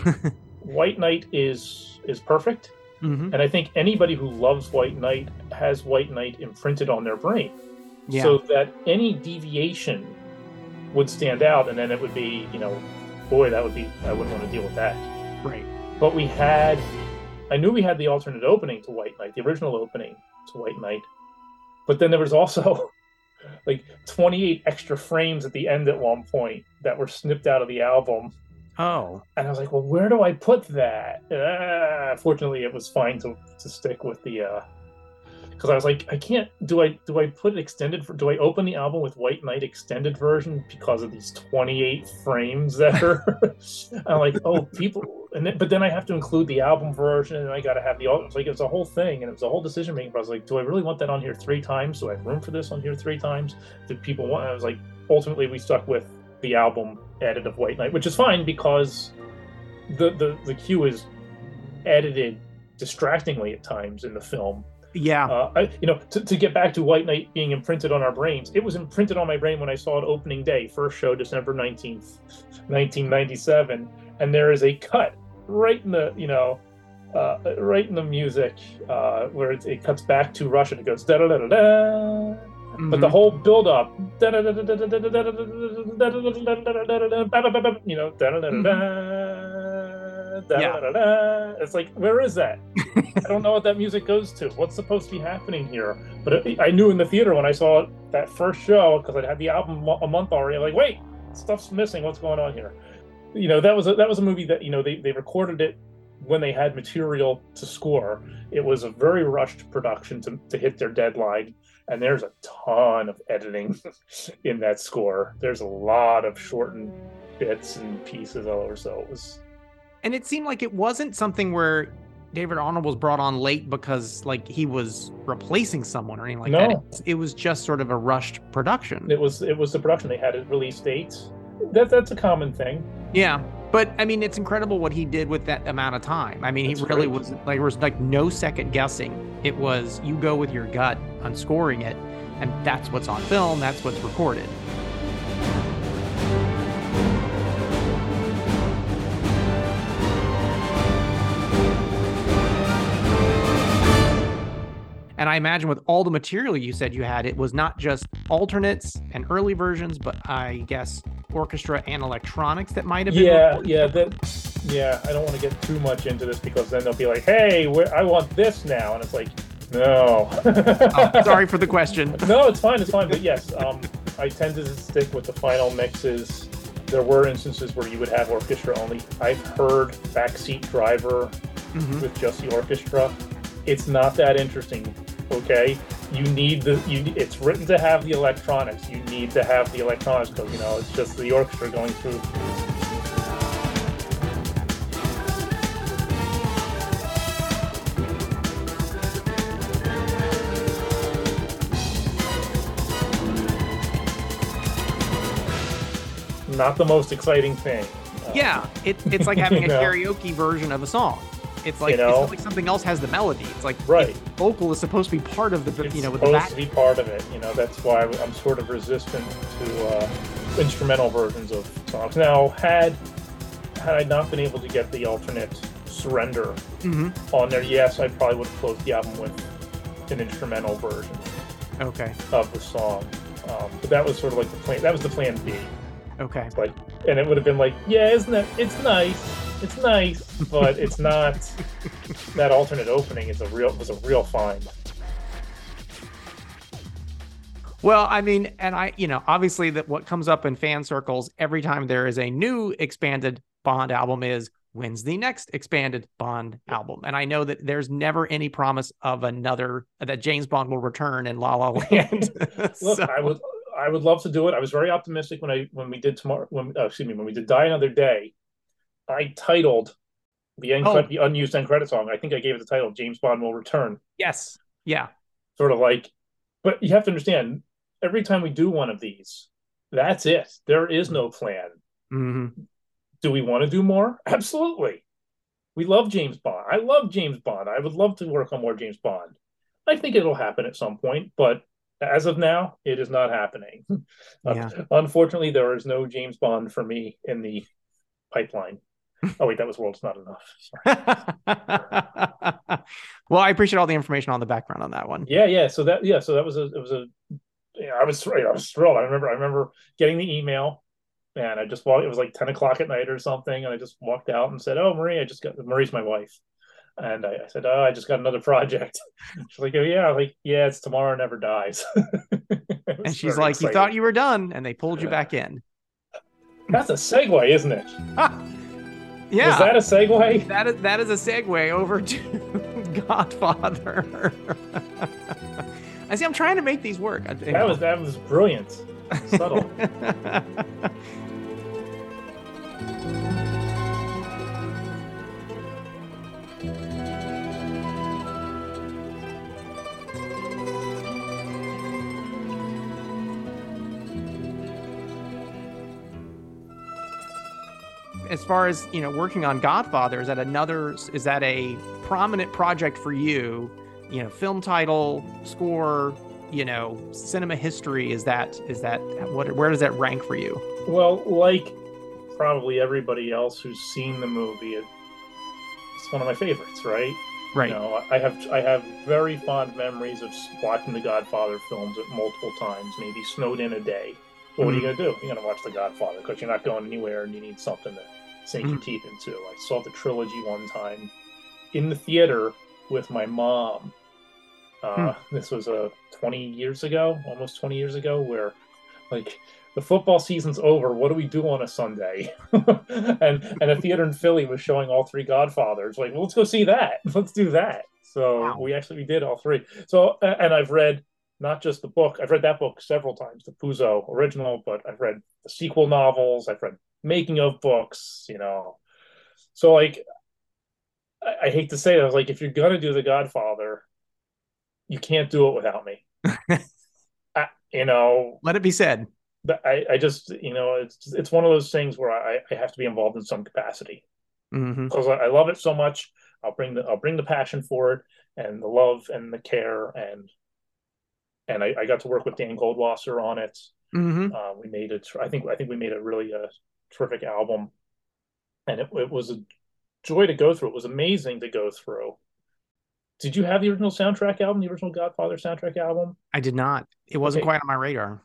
White Knight is is perfect, mm-hmm. and I think anybody who loves White Knight has White Knight imprinted on their brain, yeah. so that any deviation would stand out, and then it would be, you know, boy, that would be I wouldn't want to deal with that. Right. But we had I knew we had the alternate opening to White Knight, the original opening to White Knight. But then there was also like 28 extra frames at the end at one point that were snipped out of the album. Oh. And I was like, well, where do I put that? Uh, fortunately, it was fine to, to stick with the uh, because I was like, I can't. Do I do I put extended? For do I open the album with White Knight extended version because of these twenty eight frames that are? I'm like, oh, people. And then, but then I have to include the album version, and I got to have the. It was like it was a whole thing, and it was a whole decision making. But I was like, do I really want that on here three times? Do I have room for this on here three times? Did people want? I was like, ultimately, we stuck with the album edit of White Knight, which is fine because the the the cue is edited distractingly at times in the film yeah. Uh, I, you know, to, to get back to White Knight being imprinted on our brains, it was imprinted on my brain when I saw it opening day, first show, December 19th, 1997. And there is a cut right in the, you know, uh, right in the music uh, where it, it, cuts back to Russian. It goes da da da da da. But the whole build up, you know, da da da da yeah. It's like, where is that? I don't know what that music goes to. What's supposed to be happening here? But it, I knew in the theater when I saw that first show because I'd had the album a month already. I'm like, wait, stuff's missing. What's going on here? You know, that was a, that was a movie that you know they they recorded it when they had material to score. It was a very rushed production to to hit their deadline and there's a ton of editing in that score. There's a lot of shortened bits and pieces over, so it was and it seemed like it wasn't something where David Arnold was brought on late because like he was replacing someone or anything like no. that. It, it was just sort of a rushed production. It was it was the production. They had a release date. That that's a common thing. Yeah. But I mean, it's incredible what he did with that amount of time. I mean, that's he really great. was like there was like no second guessing. It was you go with your gut on scoring it, and that's what's on film. That's what's recorded. And I imagine with all the material you said you had, it was not just alternates and early versions, but I guess orchestra and electronics that might have been. Yeah, yeah, that. Yeah, I don't want to get too much into this because then they'll be like, "Hey, I want this now," and it's like, no. oh, sorry for the question. no, it's fine. It's fine. But yes, um, I tend to stick with the final mixes. There were instances where you would have orchestra only. I've heard backseat driver mm-hmm. with just the orchestra. It's not that interesting okay? You need the you it's written to have the electronics. You need to have the electronics because you know it's just the orchestra going through. Not the most exciting thing. Yeah it, it's like having a karaoke version of a song it's like you know? it's like something else has the melody. It's like right. vocal is supposed to be part of the it's you know with the back. to be part of it. You know that's why I'm sort of resistant to uh, instrumental versions of songs. Now, had had I not been able to get the alternate surrender mm-hmm. on there, yes, I probably would have closed the album with an instrumental version. Okay. Of the song, um, but that was sort of like the plan. That was the plan B. Okay. Like, and it would have been like, yeah, isn't it? It's nice it's nice, but it's not. that alternate opening is a real was a real find. Well, I mean, and I, you know, obviously that what comes up in fan circles every time there is a new expanded Bond album is when's the next expanded Bond album? And I know that there's never any promise of another that James Bond will return in La La Land. Look, so. I would I would love to do it. I was very optimistic when I when we did tomorrow when uh, excuse me when we did Die Another Day I titled the end oh. the unused end credit song. I think I gave it the title "James Bond Will Return." Yes. Yeah. Sort of like, but you have to understand. Every time we do one of these, that's it. There is no plan. Mm-hmm. Do we want to do more? Absolutely. We love James Bond. I love James Bond. I would love to work on more James Bond. I think it'll happen at some point, but as of now, it is not happening. Yeah. Unfortunately, there is no James Bond for me in the pipeline oh wait, that was world's not enough. well, I appreciate all the information on the background on that one. Yeah, yeah. So that yeah, so that was a it was a yeah, I was I was thrilled. I remember I remember getting the email and I just walked it was like 10 o'clock at night or something, and I just walked out and said, Oh Marie, I just got Marie's my wife. And I, I said, Oh, I just got another project. She's like, Oh yeah, like, yeah, it's tomorrow never dies. and she's like, exciting. "You thought you were done," and they pulled you back in. That's a segue, isn't it? Yeah. Is that a segue? That is that is a segue over to Godfather. I see. I'm trying to make these work. That was that was brilliant. Subtle. as far as you know working on godfather is that another is that a prominent project for you? You know film title score you know cinema history is that is that what where does that rank for you? Well like probably everybody else who's seen the movie it's one of my favorites right? Right. you know i have i have very fond memories of watching the godfather films at multiple times maybe snowed in a day but what are you mm-hmm. gonna do you're gonna watch the godfather because you're not going anywhere and you need something to sink your teeth into. I saw the trilogy one time in the theater with my mom. Uh, hmm. This was uh, 20 years ago, almost 20 years ago, where like the football season's over. What do we do on a Sunday? and and a theater in Philly was showing all three Godfathers. Like, well, let's go see that. Let's do that. So wow. we actually we did all three. So and I've read not just the book. I've read that book several times, the Puzo original, but I've read the sequel novels. I've read making of books, you know. So like I, I hate to say that, like if you're gonna do the Godfather, you can't do it without me. I, you know, let it be said. But I, I just, you know, it's it's one of those things where I, I have to be involved in some capacity mm-hmm. because I, I love it so much. I'll bring the I'll bring the passion for it and the love and the care and and I, I got to work with Dan Goldwasser on it. Mm-hmm. Uh, we made it. I think I think we made a really uh, terrific album, and it, it was a joy to go through. It was amazing to go through. Did you have the original soundtrack album, the original Godfather soundtrack album? I did not. It wasn't okay. quite on my radar.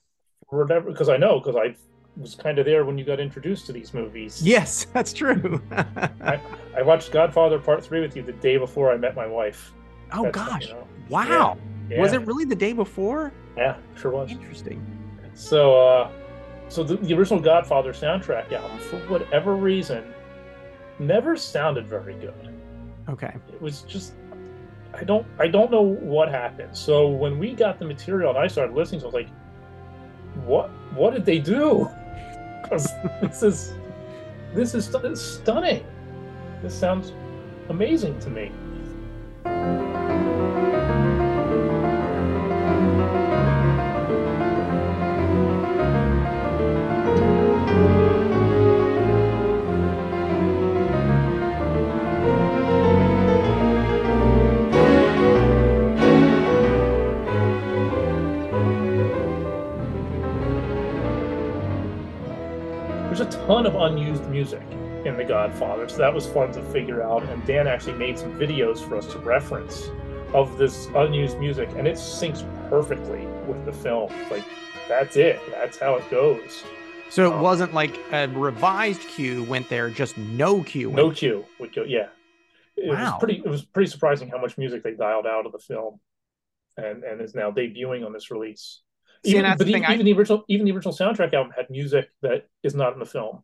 Whatever, because I know because I was kind of there when you got introduced to these movies. Yes, that's true. I, I, watched Godfather Part Three with you the day before I met my wife. Oh that's, gosh! You know, wow. Yeah, yeah. Was it really the day before? Yeah, sure was. Interesting. So, uh, so the, the original Godfather soundtrack album, for whatever reason, never sounded very good. Okay. It was just I don't I don't know what happened. So when we got the material and I started listening, so I was like, what what did they do? Because this is this is stunning. This sounds amazing to me. Ton of unused music in The Godfather, so that was fun to figure out. And Dan actually made some videos for us to reference of this unused music, and it syncs perfectly with the film. Like that's it. That's how it goes. So it um, wasn't like a revised cue went there, just no cue. No cue would go. Yeah, it wow. was pretty. It was pretty surprising how much music they dialed out of the film, and and is now debuting on this release. Even, but the even, I... the original, even the original soundtrack album had music that is not in the film.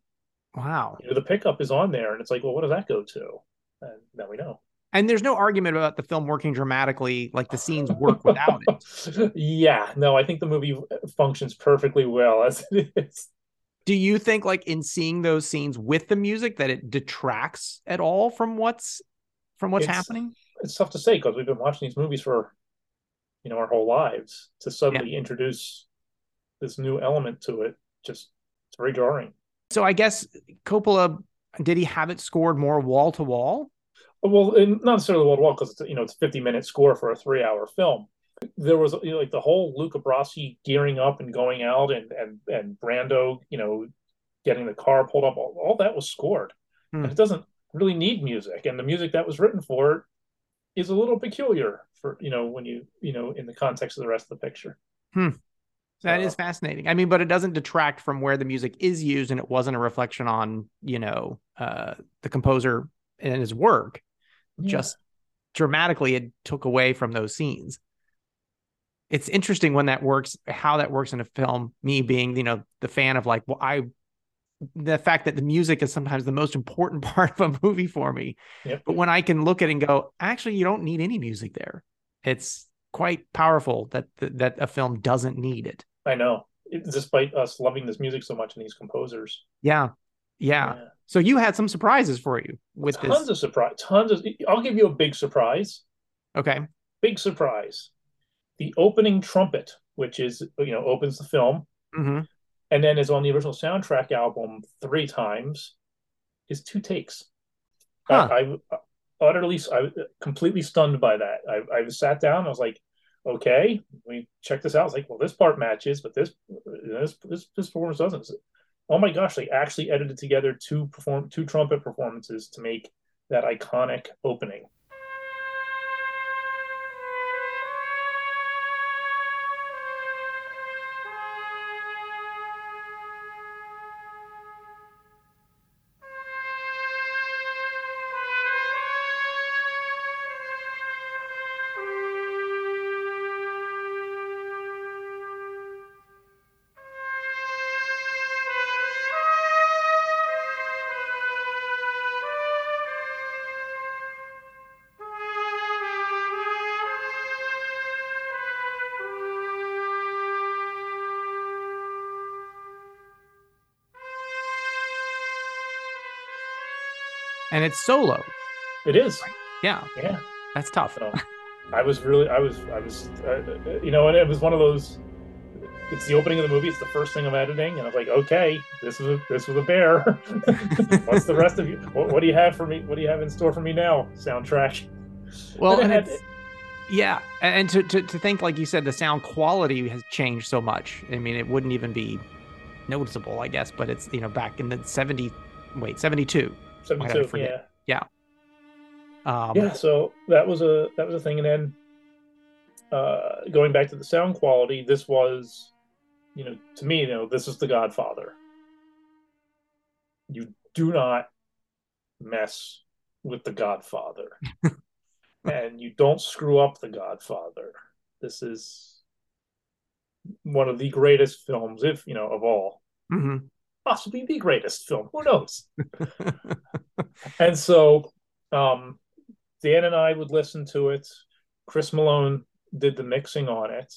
Wow. You know, the pickup is on there, and it's like, well, what does that go to? And now we know. And there's no argument about the film working dramatically, like the scenes work without it. yeah, no, I think the movie functions perfectly well as it is. Do you think, like, in seeing those scenes with the music, that it detracts at all from what's from what's it's, happening? It's tough to say because we've been watching these movies for you know our whole lives to suddenly yeah. introduce this new element to it. Just it's very jarring. So i guess coppola did he have it scored more wall to wall? Well not necessarily wall to wall because it's you know it's a 50 minute score for a three hour film. There was you know, like the whole luca brasi gearing up and going out and and and brando you know getting the car pulled up all, all that was scored. Hmm. and it doesn't really need music and the music that was written for it is a little peculiar for you know when you you know in the context of the rest of the picture. Hmm. That so, is fascinating. I mean, but it doesn't detract from where the music is used, and it wasn't a reflection on you know uh, the composer and his work. Yeah. Just dramatically, it took away from those scenes. it's interesting when that works, how that works in a film. Me being, you know, the fan of like, well, I, the fact that the music is sometimes the most important part of a movie for me. Yep. But when I can look at it and go, actually, you don't need any music there. It's quite powerful that that a film doesn't need it. I know, it, despite us loving this music so much and these composers. Yeah. yeah, yeah. So you had some surprises for you with tons this. of surprise. Tons of. I'll give you a big surprise. Okay. Big surprise. The opening trumpet, which is you know opens the film, mm-hmm. and then is on the original soundtrack album three times, is two takes. Huh. I, I utterly, I was completely stunned by that. I, I sat down. I was like, okay, we check this out. I was like, well, this part matches, but this this this, this performance doesn't. Oh my gosh, they actually edited together two perform two trumpet performances to make that iconic opening. And it's solo. It is. Yeah. Yeah. That's tough. So, I was really, I was, I was, uh, you know, and it was one of those. It's the opening of the movie. It's the first thing I'm editing, and I was like, okay, this was a, this was a bear. What's the rest of you? What, what, do you have for me? What do you have in store for me now? Soundtrack. Well, and had, yeah, and to, to to think like you said, the sound quality has changed so much. I mean, it wouldn't even be noticeable, I guess. But it's you know back in the seventy, wait, seventy two 72, yeah. Yeah. Um, yeah, so that was a that was a thing, and then uh, going back to the sound quality, this was, you know, to me, you know, this is The Godfather. You do not mess with The Godfather, and you don't screw up The Godfather. This is one of the greatest films, if you know, of all. Mm-hmm possibly the greatest film. Who knows? and so um, Dan and I would listen to it. Chris Malone did the mixing on it.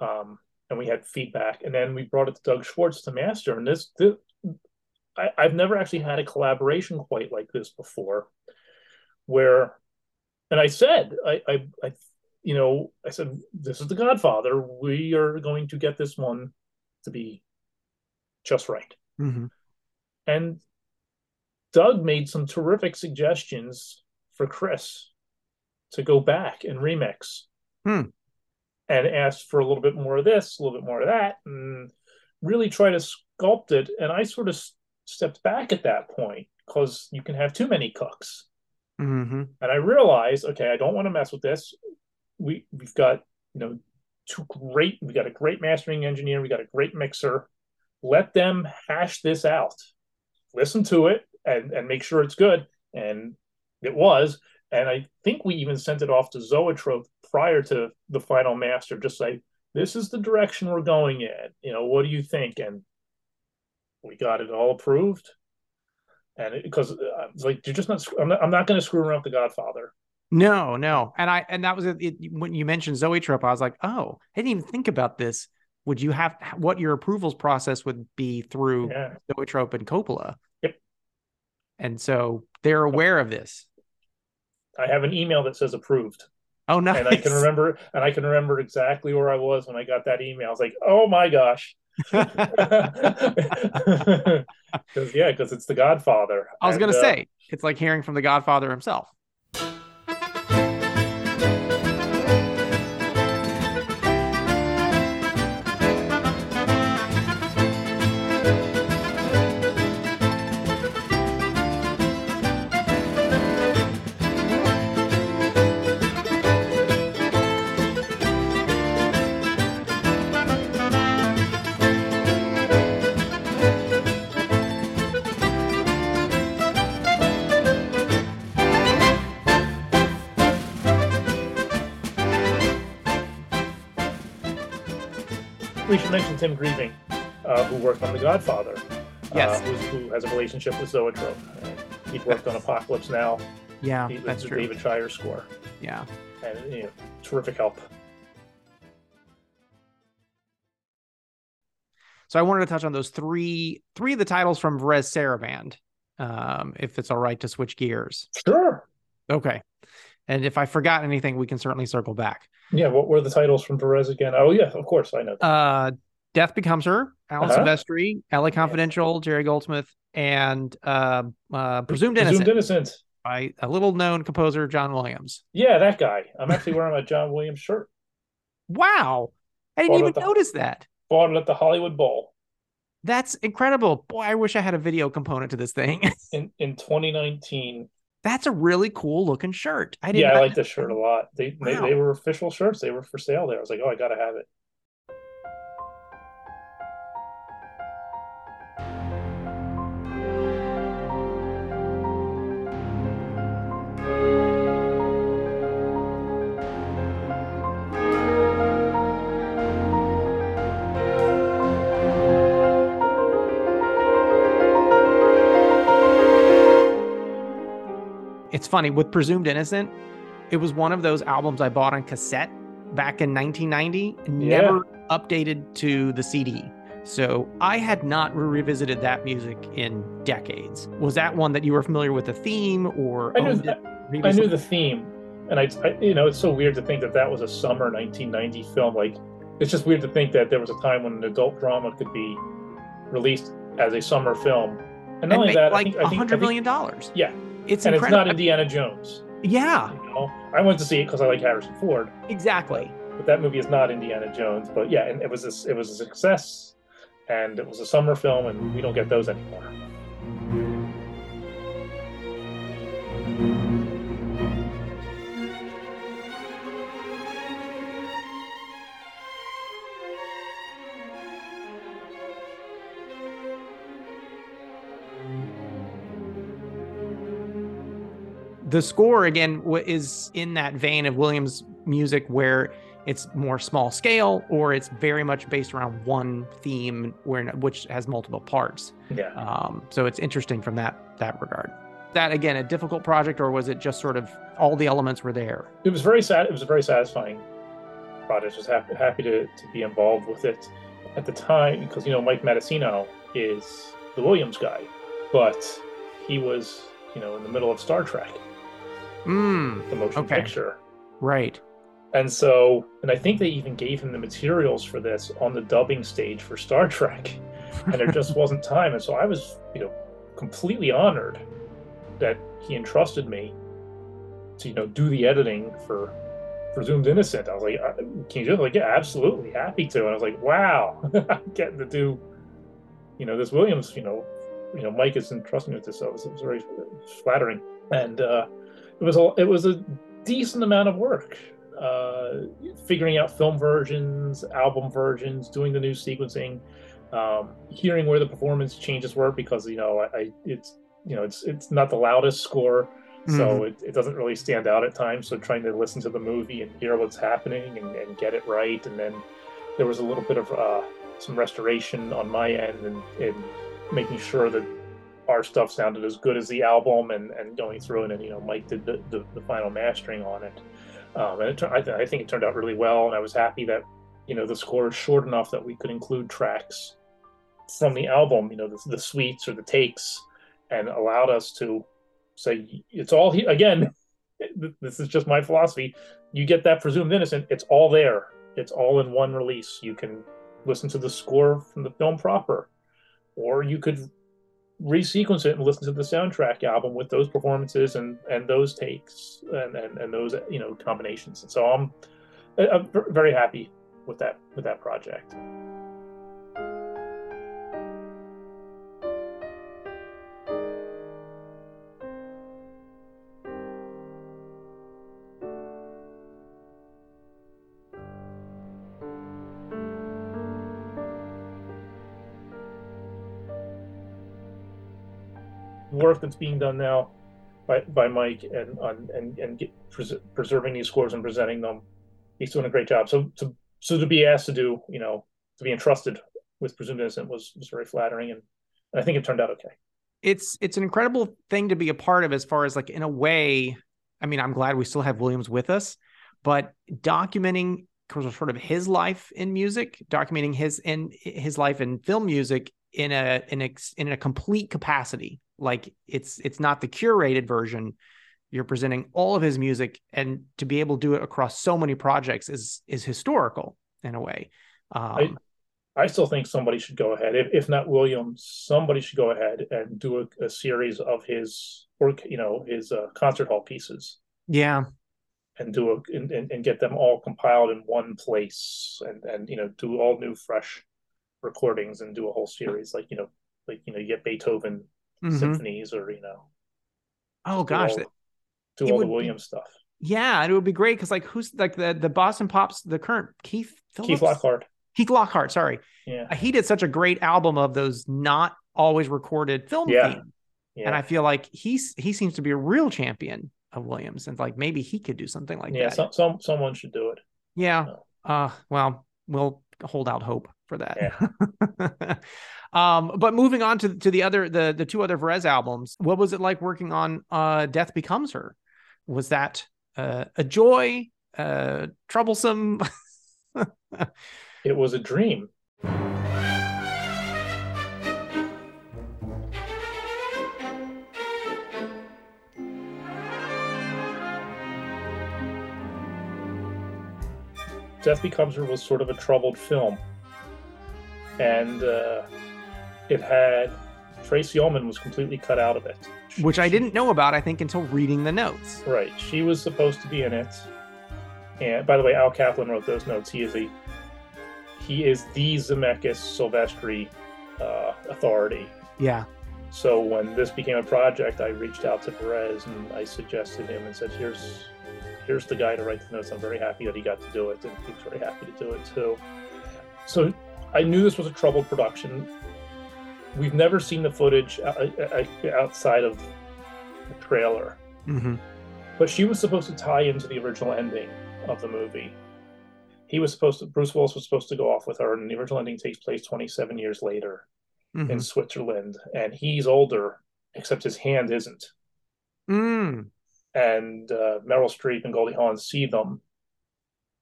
Um, and we had feedback. And then we brought it to Doug Schwartz to master. And this, this I, I've never actually had a collaboration quite like this before, where, and I said, I, I, I you know, I said, this is the Godfather. We are going to get this one to be just right. Mm-hmm. And Doug made some terrific suggestions for Chris to go back and remix hmm. and ask for a little bit more of this, a little bit more of that, and really try to sculpt it. And I sort of stepped back at that point because you can have too many cooks. Mm-hmm. And I realized, okay, I don't want to mess with this. We we've got you know two great. We got a great mastering engineer. We got a great mixer let them hash this out. Listen to it and and make sure it's good. And it was. And i think we even sent it off to zoetrope prior to the final master just say this is the direction we're going in. You know what do you think? And we got it all approved. And because uh, it's like you're just not i'm not, I'm not going to screw around with the godfather. No no. And i and that was it when you mentioned zoetrope i was like oh i didn't even think about this would you have what your approvals process would be through yeah. Zoetrope and Coppola? Yep. And so they're aware of this. I have an email that says approved. Oh, nice. And I can remember, and I can remember exactly where I was when I got that email. I was like, "Oh my gosh!" Because yeah, because it's the Godfather. I was and, gonna uh, say it's like hearing from the Godfather himself. Relationship with Zoetrope. Uh, he worked on Apocalypse Now. Yeah, He, that's true. David Shire score. Yeah. And, you know, terrific help. So I wanted to touch on those three three of the titles from Varese Sarabande, um, if it's all right to switch gears. Sure. Okay. And if I forgot anything, we can certainly circle back. Yeah, what were the titles from Varese again? Oh, yeah, of course, I know. Uh, Death Becomes Her, Alan Uh-huh. Silvestri, LA Confidential, Jerry Goldsmith, and uh, uh, Presumed Innocent Presumed Innocent. by a little known composer, John Williams. Yeah, that guy. I'm actually wearing a John Williams shirt. Wow. I didn't Bought even the- notice that. Bought it at the Hollywood Bowl That's incredible. Boy, I wish I had a video component to this thing. in, in 2019. That's a really cool looking shirt. I didn't Yeah, I like this shirt a lot. They, they they were official shirts. They were for sale there. I was like, oh, I gotta have it. It's funny with Presumed Innocent, it was one of those albums I bought on cassette back in 1990, Yeah. never updated to the CD. So I had not revisited that music in decades. Was that one that you were familiar with the theme or I knew it I knew the theme, and I, I, you know, it's so weird to think that that was a summer 1990 film. Like, it's just weird to think that there was a time when an adult drama could be released as a summer film. And not and only that, like I think, I a think, I think- million dollars. Yeah, It's and it's not Indiana Jones. yeah, You know, I went to see it because I like Harrison Ford, exactly. but that movie is not Indiana Jones. But yeah, and it was a, it was a success, and it was a summer film, and we don't get those anymore. The score again is in that vein of Williams music where it's more small scale or it's very much based around one theme where which has multiple parts. Yeah. Um, so it's interesting from that that regard. That again a difficult project or was it just sort of all the elements were there? it was very sad. It was a very satisfying project. I was happy, happy to, to be involved with it at the time because you know Mike Matessino is the Williams guy, but he was you know in the middle of Star Trek, Mm, the motion Okay. picture, right. and so and I think they even gave him the materials for this on the dubbing stage for Star Trek, and there just wasn't time, and so I was you know completely honored that he entrusted me to you know do the editing for presumed innocent. I was like uh, can you do it? Like yeah absolutely happy to. And i was like wow i'm getting to do you know this williams you know you know mike is entrusting me with this so it was, it was very flattering. And uh it was a it was a decent amount of work uh figuring out film versions album versions doing the new sequencing um hearing where the performance changes were because you know i, I it's you know it's it's not the loudest score so it, it doesn't really stand out at times so trying to listen to the movie and hear what's happening and, and get it right and then there was a little bit of uh, some restoration on my end and, and making sure that our stuff sounded as good as the album and, and going through it and you know mike did the, the, the final mastering on it. Um, and it, I, th- I think it turned out really well and i was happy that you know the score is short enough that we could include tracks from the album you know the, the suites or the takes and allowed us to say it's all again this is just my philosophy. You get that presumed innocent it's all there. It's all in one release. You can listen to the score from the film proper or you could resequence it and listen to the soundtrack album with those performances and and those takes and and, and those you know combinations. And so i'm i'm very happy with that with that project work that's being done now by, by Mike and on and and get, pres- preserving these scores and presenting them. He's doing a great job. So to so to be asked to do you know to be entrusted with presumed innocent was was very flattering, and, and I think it turned out okay. It's it's an incredible thing to be a part of, as far as like in a way. I mean, I'm glad we still have Williams with us, but documenting sort of his life in music, documenting his in his life in film music in a in a in a complete capacity. Like it's it's not the curated version. You're presenting all of his music, and to be able to do it across so many projects is is historical in a way. Um, I, I still think somebody should go ahead, if, if not Williams, somebody should go ahead and do a, a series of his work, you know, his uh, concert hall pieces. Yeah, and do a and, and get them all compiled in one place and and you know do all new fresh recordings and do a whole series like you know like you know you get Beethoven mm-hmm. symphonies or you know oh gosh do all, do all the Williams stuff yeah and it would be great because like who's like the the Boston Pops the current Keith Phillips? Keith Lockhart Keith Lockhart sorry yeah uh, he did such a great album of those not always recorded film yeah. themes yeah. and I feel like he's he seems to be a real champion of Williams, and like maybe he could do something like yeah, that. Yeah, some, some someone should do it. Yeah. Uh, well, we'll hold out hope for that. Yeah. um, but moving on to to the other the the two other Varese albums, what was it like working on uh Death Becomes Her? Was that uh, a joy? Uh, troublesome? it was a dream. Death Becomes Her was sort of a troubled film. And uh, it had Tracey Ullman was completely cut out of it. Which I didn't know about, I think, until reading the notes. Right. She was supposed to be in it. And by the way, Al Kaplan wrote those notes. He is a he is the Zemeckis Silvestri uh, authority. Yeah. So when this became a project, I reached out to Varese and I suggested him and said, "Here's here's the guy to write the notes. I'm very happy that he got to do it, and he's very happy to do it too. So I knew this was a troubled production. We've never seen the footage outside of the trailer, mm-hmm. but she was supposed to tie into the original ending of the movie. He was supposed to, Bruce Willis was supposed to go off with her, and the original ending takes place 27 years later mm-hmm. in Switzerland, and he's older, except his hand isn't. Mm and uh, Meryl Streep and Goldie Hawn see them,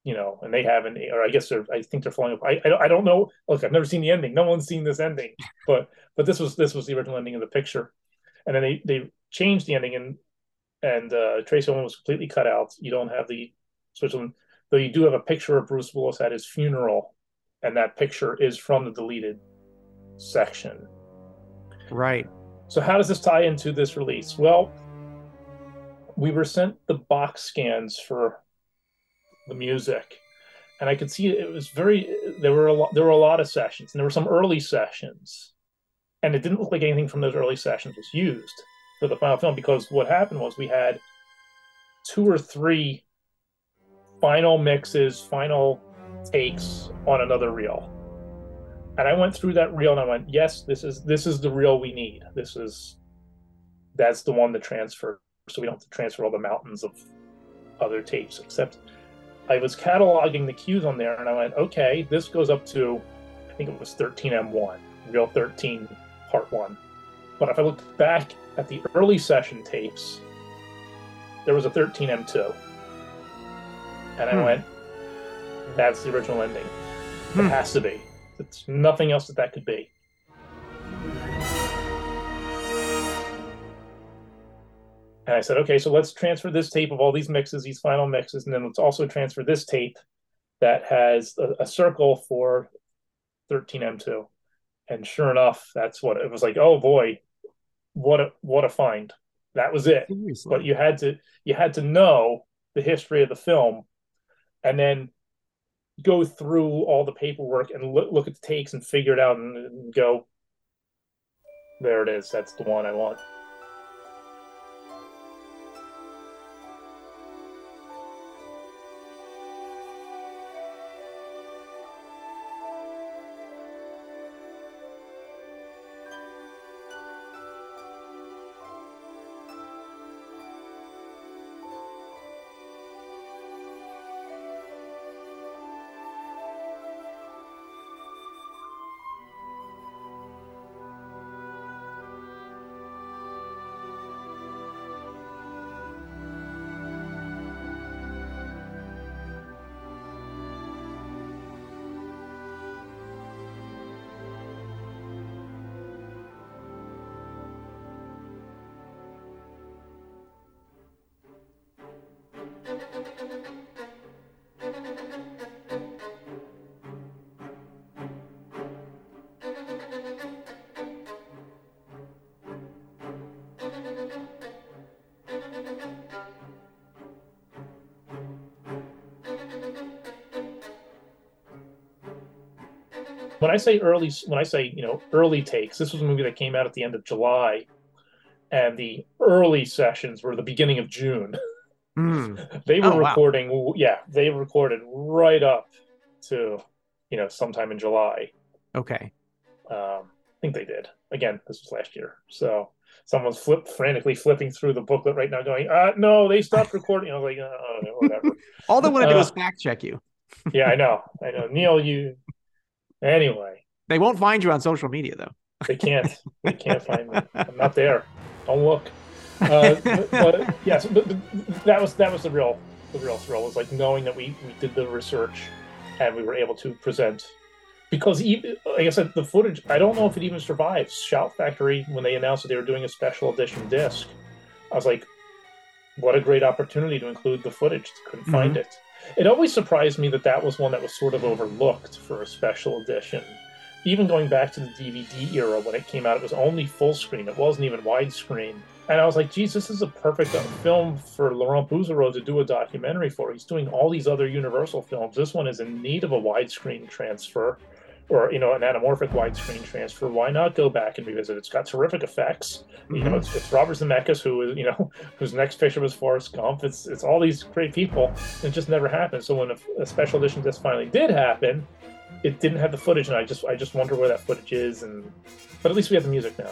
you know, and they haven't, or I guess they're, I think they're falling apart. I, I, I don't know. Look, I've never seen the ending. No one's seen this ending, but but this was this was the original ending of the picture, and then they they changed the ending and and uh, Tracey Ullman was completely cut out. You don't have the Switzerland, though you do have a picture of Bruce Willis at his funeral, and that picture is from the deleted section. Right. So how does this tie into this release? Well, we were sent the box scans for the music. And i could see it was very there were a lot there were a lot of sessions and there were some early sessions. And it didn't look like anything from those early sessions was used for the final film because what happened was we had two or three final mixes final takes on another reel. And i went through that reel and i went yes this is this is the reel we need. This is that's the one to transfer so we don't have to transfer all the mountains of other tapes. Except I was cataloging the cues on there, and I went, okay, this goes up to, I think it was 13M1, reel 13, Part 1. But if I looked back at the early session tapes, there was a 13M2. And I hmm. went, that's the original ending. It hmm. has to be. It's nothing else that that could be. And I said, okay, so let's transfer this tape of all these mixes, these final mixes, and then let's also transfer this tape that has a, a circle for 13M2. And sure enough, that's what it was like. Oh boy, what a what a find! That was it. Seriously? But you had to you had to know the history of the film, and then go through all the paperwork and look, look at the takes and figure it out and, and go. There it is. That's the one I want. When I say early, when I say you know early takes, this was a movie that came out at the end of July, and the early sessions were the beginning of June. Mm. they were Oh, wow. recording, yeah, they recorded right up to you know sometime in July. Okay. Um, I think they did. Again, this was last year, so someone's flip frantically flipping through the booklet right now, going, uh, "No, they stopped recording." I was like, uh, "Whatever." All they want to do Uh, is fact check you. yeah, I know, I know, Neil. You anyway. They won't find you on social media though. They can't. They can't find me. I'm not there. Don't look. Uh, but, but yes, but, but that was that was the real the real thrill was like knowing that we we did the research and we were able to present because even like I said, the footage I don't know if it even survives. Shout Factory when they announced that they were doing a special edition disc, I was like, what a great opportunity to include the footage. Couldn't find it. It always surprised me that that was one that was sort of overlooked for a special edition even going back to the DVD era when it came out, it was only full screen. It wasn't even widescreen. And I was like, geez, this is a perfect uh, film for Laurent Bouzereau to do a documentary for. He's doing all these other Universal films. This one is in need of a widescreen transfer or, you know, an anamorphic widescreen transfer. Why not go back and revisit? It's got terrific effects. You know, mm-hmm. it's, it's Robert Zemeckis, who is, you know, whose next picture was Forrest Gump. It's, it's all these great people. It just never happened. So when a, a special edition just finally did happen, it didn't have the footage, and I just I just wonder where that footage is. And but at least we have the music now.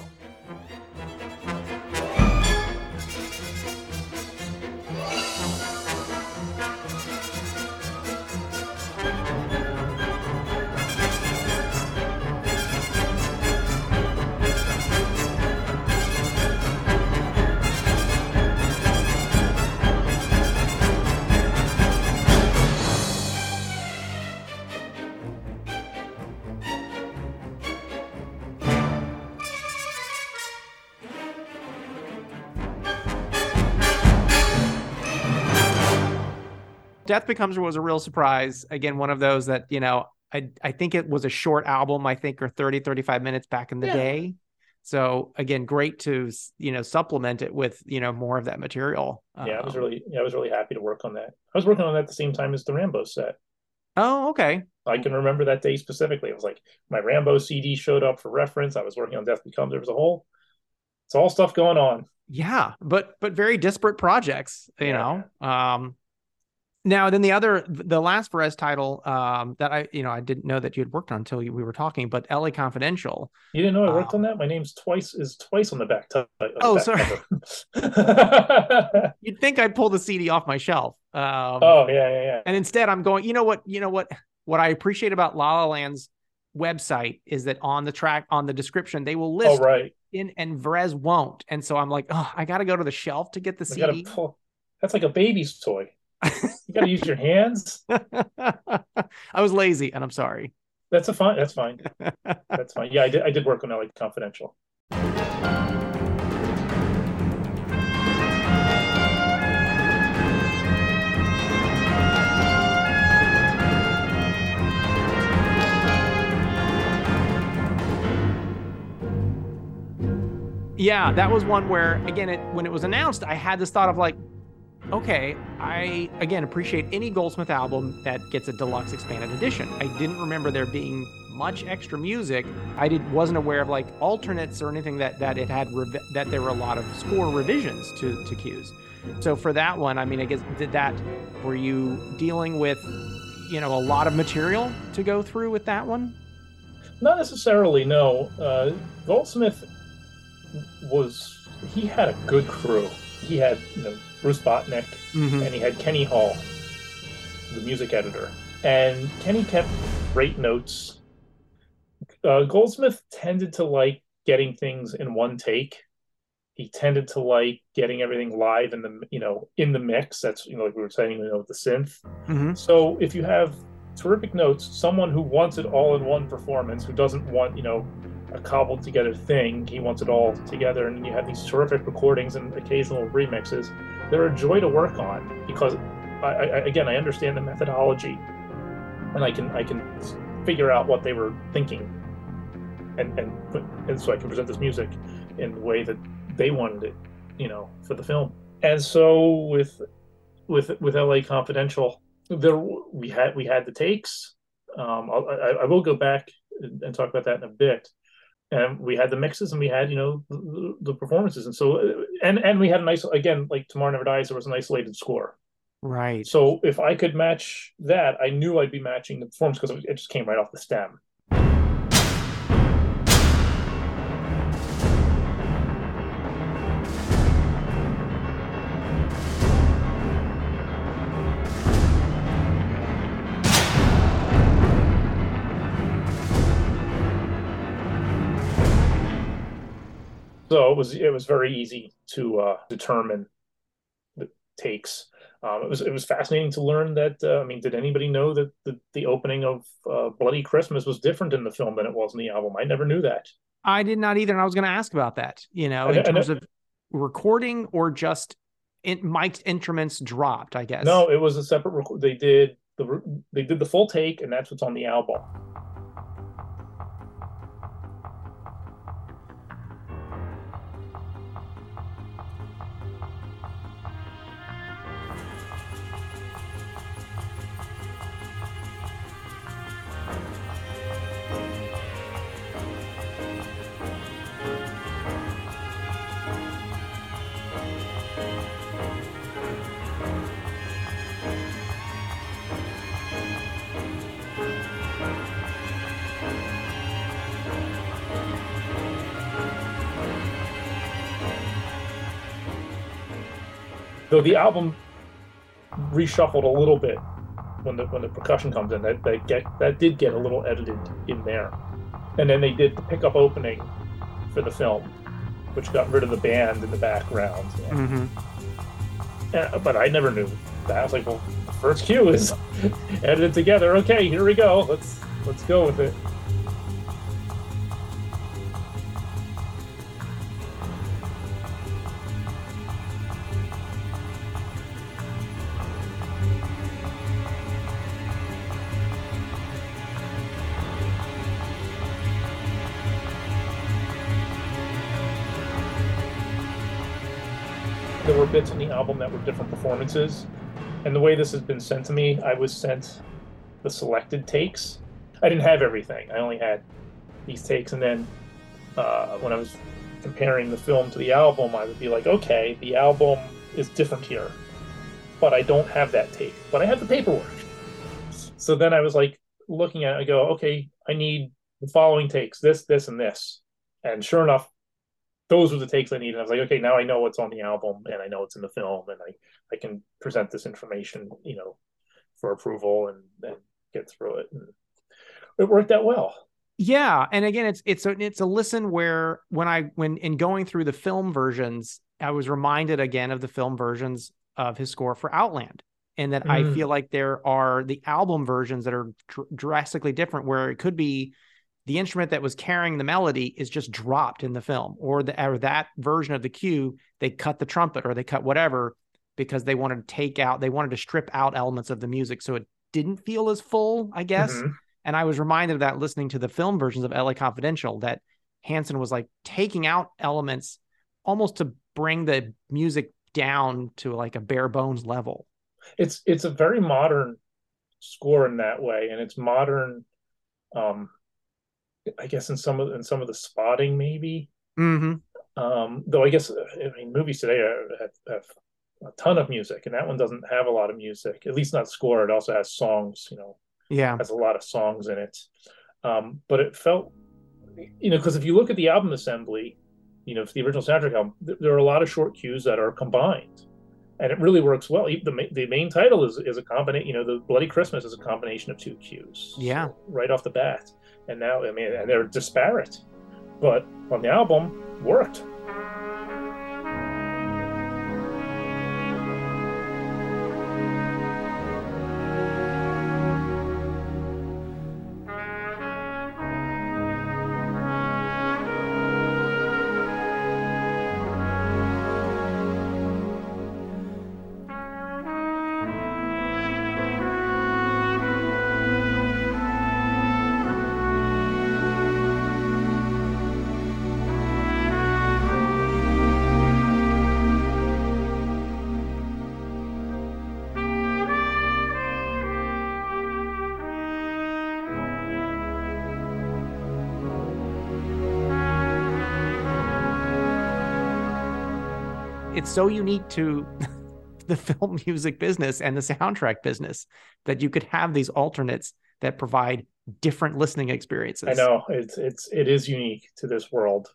Death Becomes Her was a real surprise. Again, one of those that, you know, I I think it was a short album, I think, or 30, 35 minutes back in the Yeah. day. So again, great to you know supplement it with you know more of that material. Yeah, I was Um, really yeah I was really happy to work on that. I was working on that at the same time as the Rambo set. Oh, okay. I can remember that day specifically. It was like my Rambo CD showed up for reference. I was working on Death Becomes. There was a whole. It's all stuff going on. Yeah, but but very disparate projects, you Yeah. know. Um now then the other the last Varese title um that I you know I didn't know that you had worked on until you, we were talking, but LA Confidential. You didn't know I worked Um, on that? My name's twice is twice on the back. T- on Oh, back sorry. You'd think I'd pull the CD off my shelf. Um oh yeah yeah yeah. and instead I'm going, you know what, you know what what I appreciate about La La Land's website is that on the track on the description they will Oh list right. in and Varese won't. And so I'm like, oh, I got to go to the shelf to get the gotta CD. pull. That's like a baby's toy. You gotta use your hands. I was lazy and I'm sorry. That's a fine. That's fine. That's fine. Yeah, I did. I did work on LA Confidential. Yeah, that was one where again, it when it was announced, I had this thought of like, okay, I again appreciate any Goldsmith album that gets a deluxe expanded edition. I didn't remember there being much extra music. I did wasn't aware of like alternates or anything that that it had revi- that there were a lot of score revisions to to cues. So for that one, I mean, I guess did that were you dealing with you know a lot of material to go through with that one? Not necessarily. No. Uh, Goldsmith was. He had a good crew. He had you know Bruce Botnick Mm-hmm. and he had Kenny Hall, the music editor, and Kenny kept great notes. Uh, Goldsmith tended to like getting things in one take. He tended to like getting everything live in the you know in the mix. That's you know like we were saying you know with the synth. Mm-hmm. So if you have terrific notes, someone who wants it all in one performance, who doesn't want, you know, a cobbled together thing, he wants it all together, and you have these terrific recordings and occasional remixes. They're a joy to work on because, I, I, again, I understand the methodology, and I can I can figure out what they were thinking, and and and so I can present this music in the way that they wanted it, you know, for the film. And so with with with LA Confidential, there we had we had the takes. Um, I, I will go back and talk about that in a bit. And we had the mixes, and we had you know the, the performances, and so and and we had a nice again like Tomorrow Never Dies. There was an isolated score, right? So if I could match that, I knew I'd be matching the performance because it just came right off the stem. So it was it was very easy to uh, determine the takes. Um, it was it was fascinating to learn that. Uh, I mean, did anybody know that the, the opening of uh, Bloody Christmas was different in the film than it was in the album? I never knew that. I did not either, and I was going to ask about that. You know, in terms of recording or just in, mic'd instruments dropped. I guess. No, it was a separate. Rec- they did the they did the full take, and that's what's on the album. Though the album reshuffled a little bit when the when the percussion comes in. That that get that did get a little edited in there, and then they did the pickup opening for the film, which got rid of the band in the background. Mm-hmm. Yeah, but I never knew that. I was like, well, the first cue is edited together. Okay, here we go. Let's let's go with it. Album that were different performances. And the way this has been sent to me, I was sent the selected takes. I didn't have everything. I only had these takes. And then uh, when I was comparing the film to the album, I would be like, okay, the album is different here. But I don't have that take. But I have the paperwork. So then I was like looking at it, I go, okay, I need the following takes this, this, and this. And sure enough, those were the takes I needed. I was like, okay, now I know what's on the album and I know it's in the film and I, I can present this information, you know, for approval and, and get through it. And it worked out well. Yeah. And again, it's it's a it's a listen where when I when in going through the film versions, I was reminded again of the film versions of his score for Outland. And that mm. I feel like there are the album versions that are dr- drastically different, where it could be the instrument that was carrying the melody is just dropped in the film or the or that version of the cue they cut the trumpet or they cut whatever because they wanted to take out they wanted to strip out elements of the music so it didn't feel as full i guess mm-hmm. and i was reminded of that listening to the film versions of la confidential that Hanson was like taking out elements almost to bring the music down to like a bare bones level it's it's a very modern score in that way and it's modern um I guess in some of in some of the spotting maybe. Mm-hmm. Um, though I guess I mean movies today have, have, a ton of music, and that one doesn't have a lot of music. At least not score. It also has songs. You know, yeah, has a lot of songs in it. Um, but it felt, you know, because if you look at the album assembly, you know, for the original soundtrack album, there are a lot of short cues that are combined and it really works well. The, the main title is, is a combination, you know, the Bloody Christmas is a combination of two cues. Yeah. So right off the bat and now I mean, and they're disparate, but on the album worked. So unique to the film music business and the soundtrack business that you could have these alternates that provide different listening experiences. I know it's it's it is unique to this world.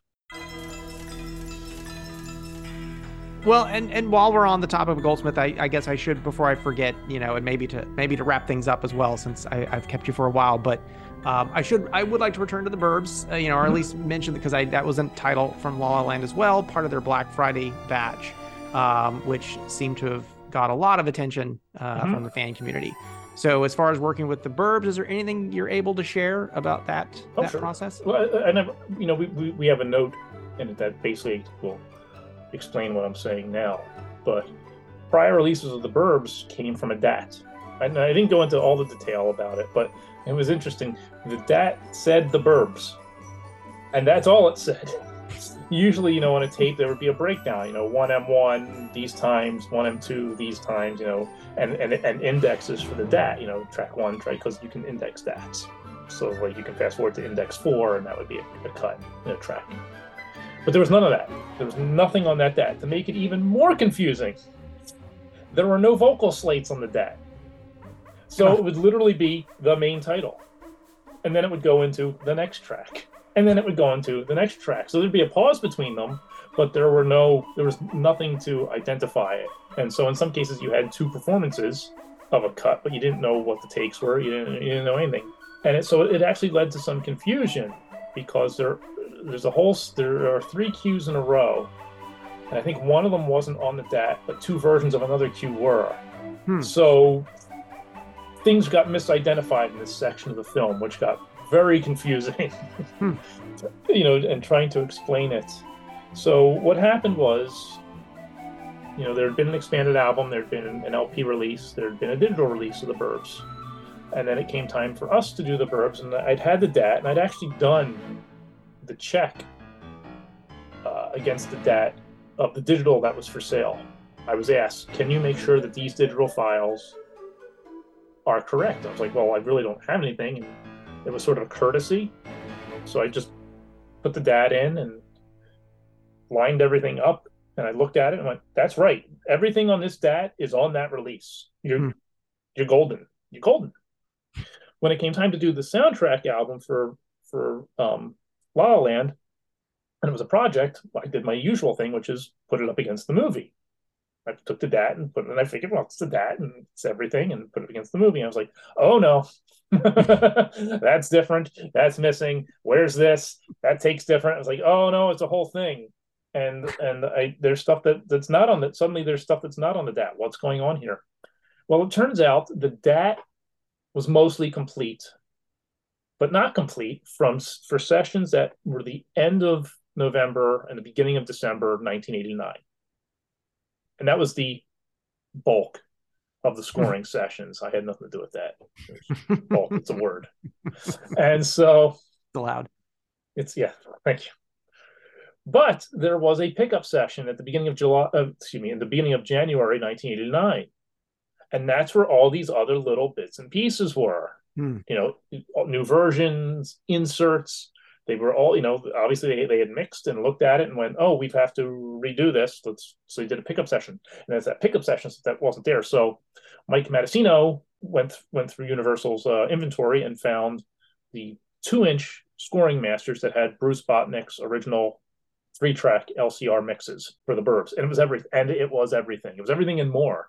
Well, and and while we're on the topic of Goldsmith, I, I guess I should before I forget, you know, and maybe to maybe to wrap things up as well, since I, have kept you for a while, but um, I should I would like to return to the Burbs, uh, you know, or at mm-hmm. least mention because I that was a title from La La Land as well, part of their Black Friday batch, um, which seemed to have got a lot of attention uh, mm-hmm. from the fan community. So, as far as working with the Burbs, is there anything you're able to share about that oh, that sure. process? Well, I, I, never, you know, we, we, we have a note in it that basically will explain what I'm saying now. But prior releases of the Burbs came from a DAT. And I didn't go into all the detail about it, but it was interesting. The DAT said the Burbs, and that's all it said. Usually, you know, on a tape there would be a breakdown. You know, one M1 these times, one M2 these times. You know, and and, and indexes for the DAT. You know, track one, track because you can index DATs. So like you can fast forward to index four, and that would be a, a cut in a track. But there was none of that. There was nothing on that DAT. To make it even more confusing, there were no vocal slates on the DAT. So it would literally be the main title. And then it would go into the next track. And then it would go into the next track. So there'd be a pause between them, but there were no there was nothing to identify it. And so in some cases you had two performances of a cut, but you didn't know what the takes were. You didn't, you didn't know anything. And it, so it actually led to some confusion because there there's a whole there are three cues in a row, and I think one of them wasn't on the DAT, but two versions of another cue were. Hmm. So things got misidentified in this section of the film, which got very confusing. hmm. You know, and trying to explain it. So what happened was, you know, there had been an expanded album, there had been an LP release, there had been a digital release of the Burbs. And then it came time for us to do the Burbs, and I'd had the DAT, and I'd actually done the check uh, against the DAT of the digital that was for sale. I was asked, can you make sure that these digital files are correct? I was like, well, I really don't have anything. And it was sort of a courtesy. So I just put the DAT in and lined everything up. And I looked at it and went, that's right. Everything on this DAT is on that release. You're, hmm. you're golden. You're golden. When it came time to do the soundtrack album for, for um, La La Land, and it was a project. I did my usual thing, which is put it up against the movie. I took the DAT and put it, and I figured, well, it's the DAT and it's everything, and put it against the movie. And I was like, oh no, that's different. That's missing. Where's this? That takes different. I was like, oh no, it's a whole thing. And and I there's stuff that that's not on that. Suddenly there's stuff that's not on the DAT. What's going on here? Well, it turns out the DAT was mostly complete but not complete from for sessions that were the end of November and the beginning of December of 1989. And that was the bulk of the scoring sessions. I had nothing to do with that. bulk, it's a word. And so it's allowed. It's yeah, thank you. But there was a pickup session at the beginning of July, uh, excuse me, in the beginning of January 1989. And that's where all these other little bits and pieces were. Hmm. You know, new versions, inserts. They were all, you know, obviously they, they had mixed and looked at it and went, oh, we have to redo this. Let's so he did a pickup session, and it's that pickup session that wasn't there. So Mike Matessino went went through Universal's uh, inventory and found the two inch scoring masters that had Bruce Botnick's original three track LCR mixes for the Burbs, and it was everything. And it was everything. It was everything and more.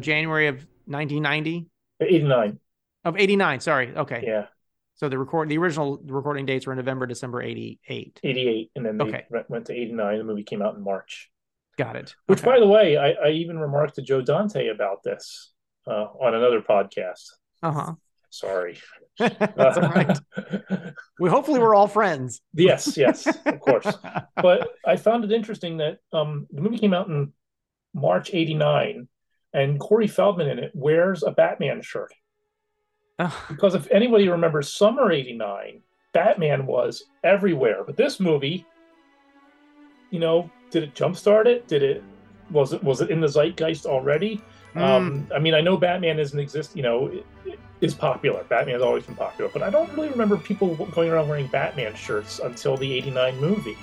So January of 1990. 89. Of 89. Sorry. Okay. Yeah. So the record, the original recording dates were November, December 88. 88. And then they Okay. went to 89. The movie came out in March. Got it. Which, Okay. by the way, I, I even remarked to Joe Dante about this uh, on another podcast. Uh-huh. Sorry. That's all right. We hopefully we're all friends. yes, yes, of course. But I found it interesting that um, the movie came out in March 89 and Corey Feldman in it wears a Batman shirt. Because if anybody remembers summer 89, Batman was everywhere. But this movie, you know, did it jumpstart it? Did it was it was it in the zeitgeist already? Hmm. Um, I mean, I know Batman isn't exist, you know, i- i- is popular. Batman has always been popular, but I don't really remember people going around wearing Batman shirts until the '89 movie.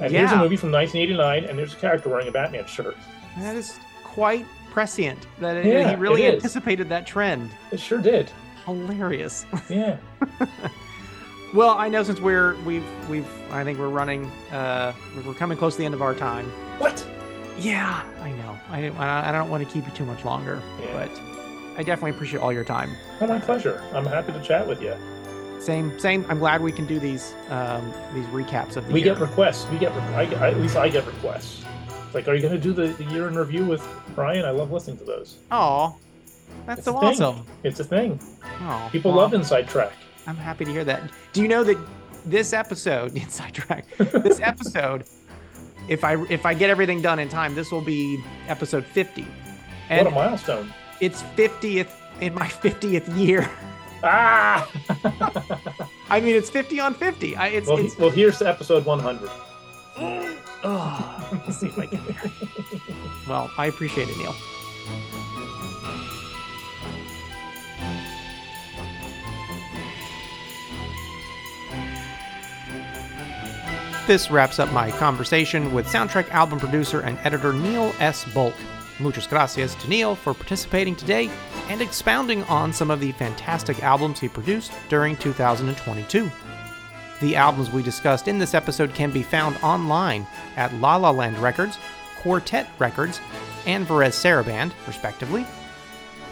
And here's a movie from 1989, and there's a character wearing a Batman shirt. that is quite prescient that Yeah, he really it anticipated that trend. It sure did. Hilarious. Yeah. Well, I know since we're we've we've I think we're running uh we're coming close to the end of our time. what? Yeah, I know. I I I don't want to keep you too much longer, Yeah. but I definitely appreciate all your time. Oh, my pleasure. I'm happy to chat with you. Same same. I'm glad we can do these um these recaps of the We year. get requests. We get. Re- I, I, at least I get requests. It's like, are you going to do the, the year in review with Brian? I love listening to those. Oh, that's It's so a thing. awesome. It's a thing. Oh, People well, love Inside Track. I'm happy to hear that. Do you know that this episode, inside track, this episode, if I if I get everything done in time, this will be episode 50, and what a milestone! it's 50th in my 50th year. Ah. I mean, it's 50 on 50. I, it's well, it's. well, here's to episode 100. Oh, let's see if I can. Well, I appreciate it, Neil. This wraps up my conversation with soundtrack album producer and editor Neil S. Bulk. Muchas gracias to Neil for participating today and expounding on some of the fantastic albums he produced during 2022. The albums we discussed in this episode can be found online at La La Land Records, Quartet Records, and Varese Sarabande, respectively.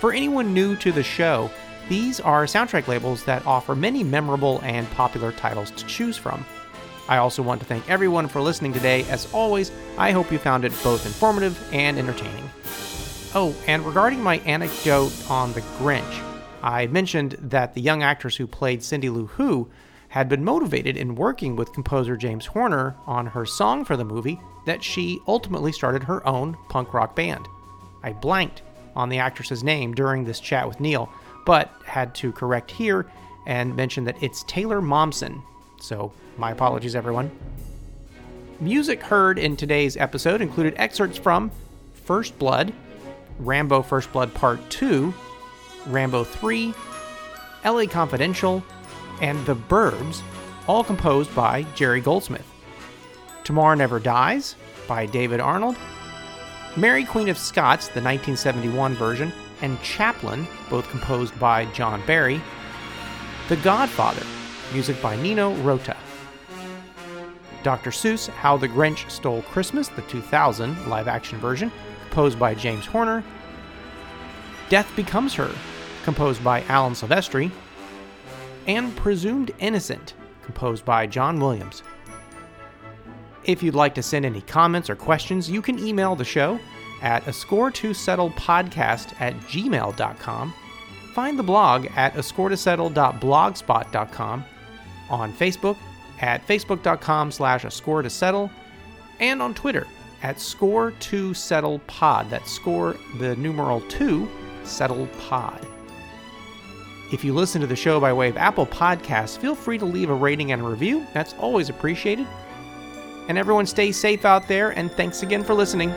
For anyone new to the show, these are soundtrack labels that offer many memorable and popular titles to choose from. I also want to thank everyone for listening today. As always, I hope you found it both informative and entertaining. Oh, and regarding my anecdote on The Grinch, I mentioned that the young actress who played Cindy Lou Who had been motivated in working with composer James Horner on her song for the movie that she ultimately started her own punk rock band. I blanked on the actress's name during this chat with Neil, but had to correct here and mention that it's Taylor Momsen. So, my apologies, everyone. Music heard in today's episode included excerpts from First Blood, Rambo First Blood Part 2, Rambo 3, LA Confidential, and The Burbs, all composed by Jerry Goldsmith. Tomorrow Never Dies by David Arnold, Mary Queen of Scots, the 1971 version, and Chaplin, both composed by John Barry, The Godfather, music by Nino Rota. Dr. Seuss, How the Grinch Stole Christmas, the 2000 live action version, composed by James Horner. Death Becomes Her, composed by Alan Silvestri. And Presumed Innocent, composed by John Williams. If you'd like to send any comments or questions, you can email the show at a score to settle podcast at gmail.com. Find the blog at a score to settle.blogspot.com, on Facebook at facebook.com slash a score to settle, and on Twitter at score to settle pod. That's score the numeral two settle pod. If you listen to the show by way of Apple Podcasts, feel free to leave a rating and a review. That's always appreciated. And everyone stay safe out there, and thanks again for listening.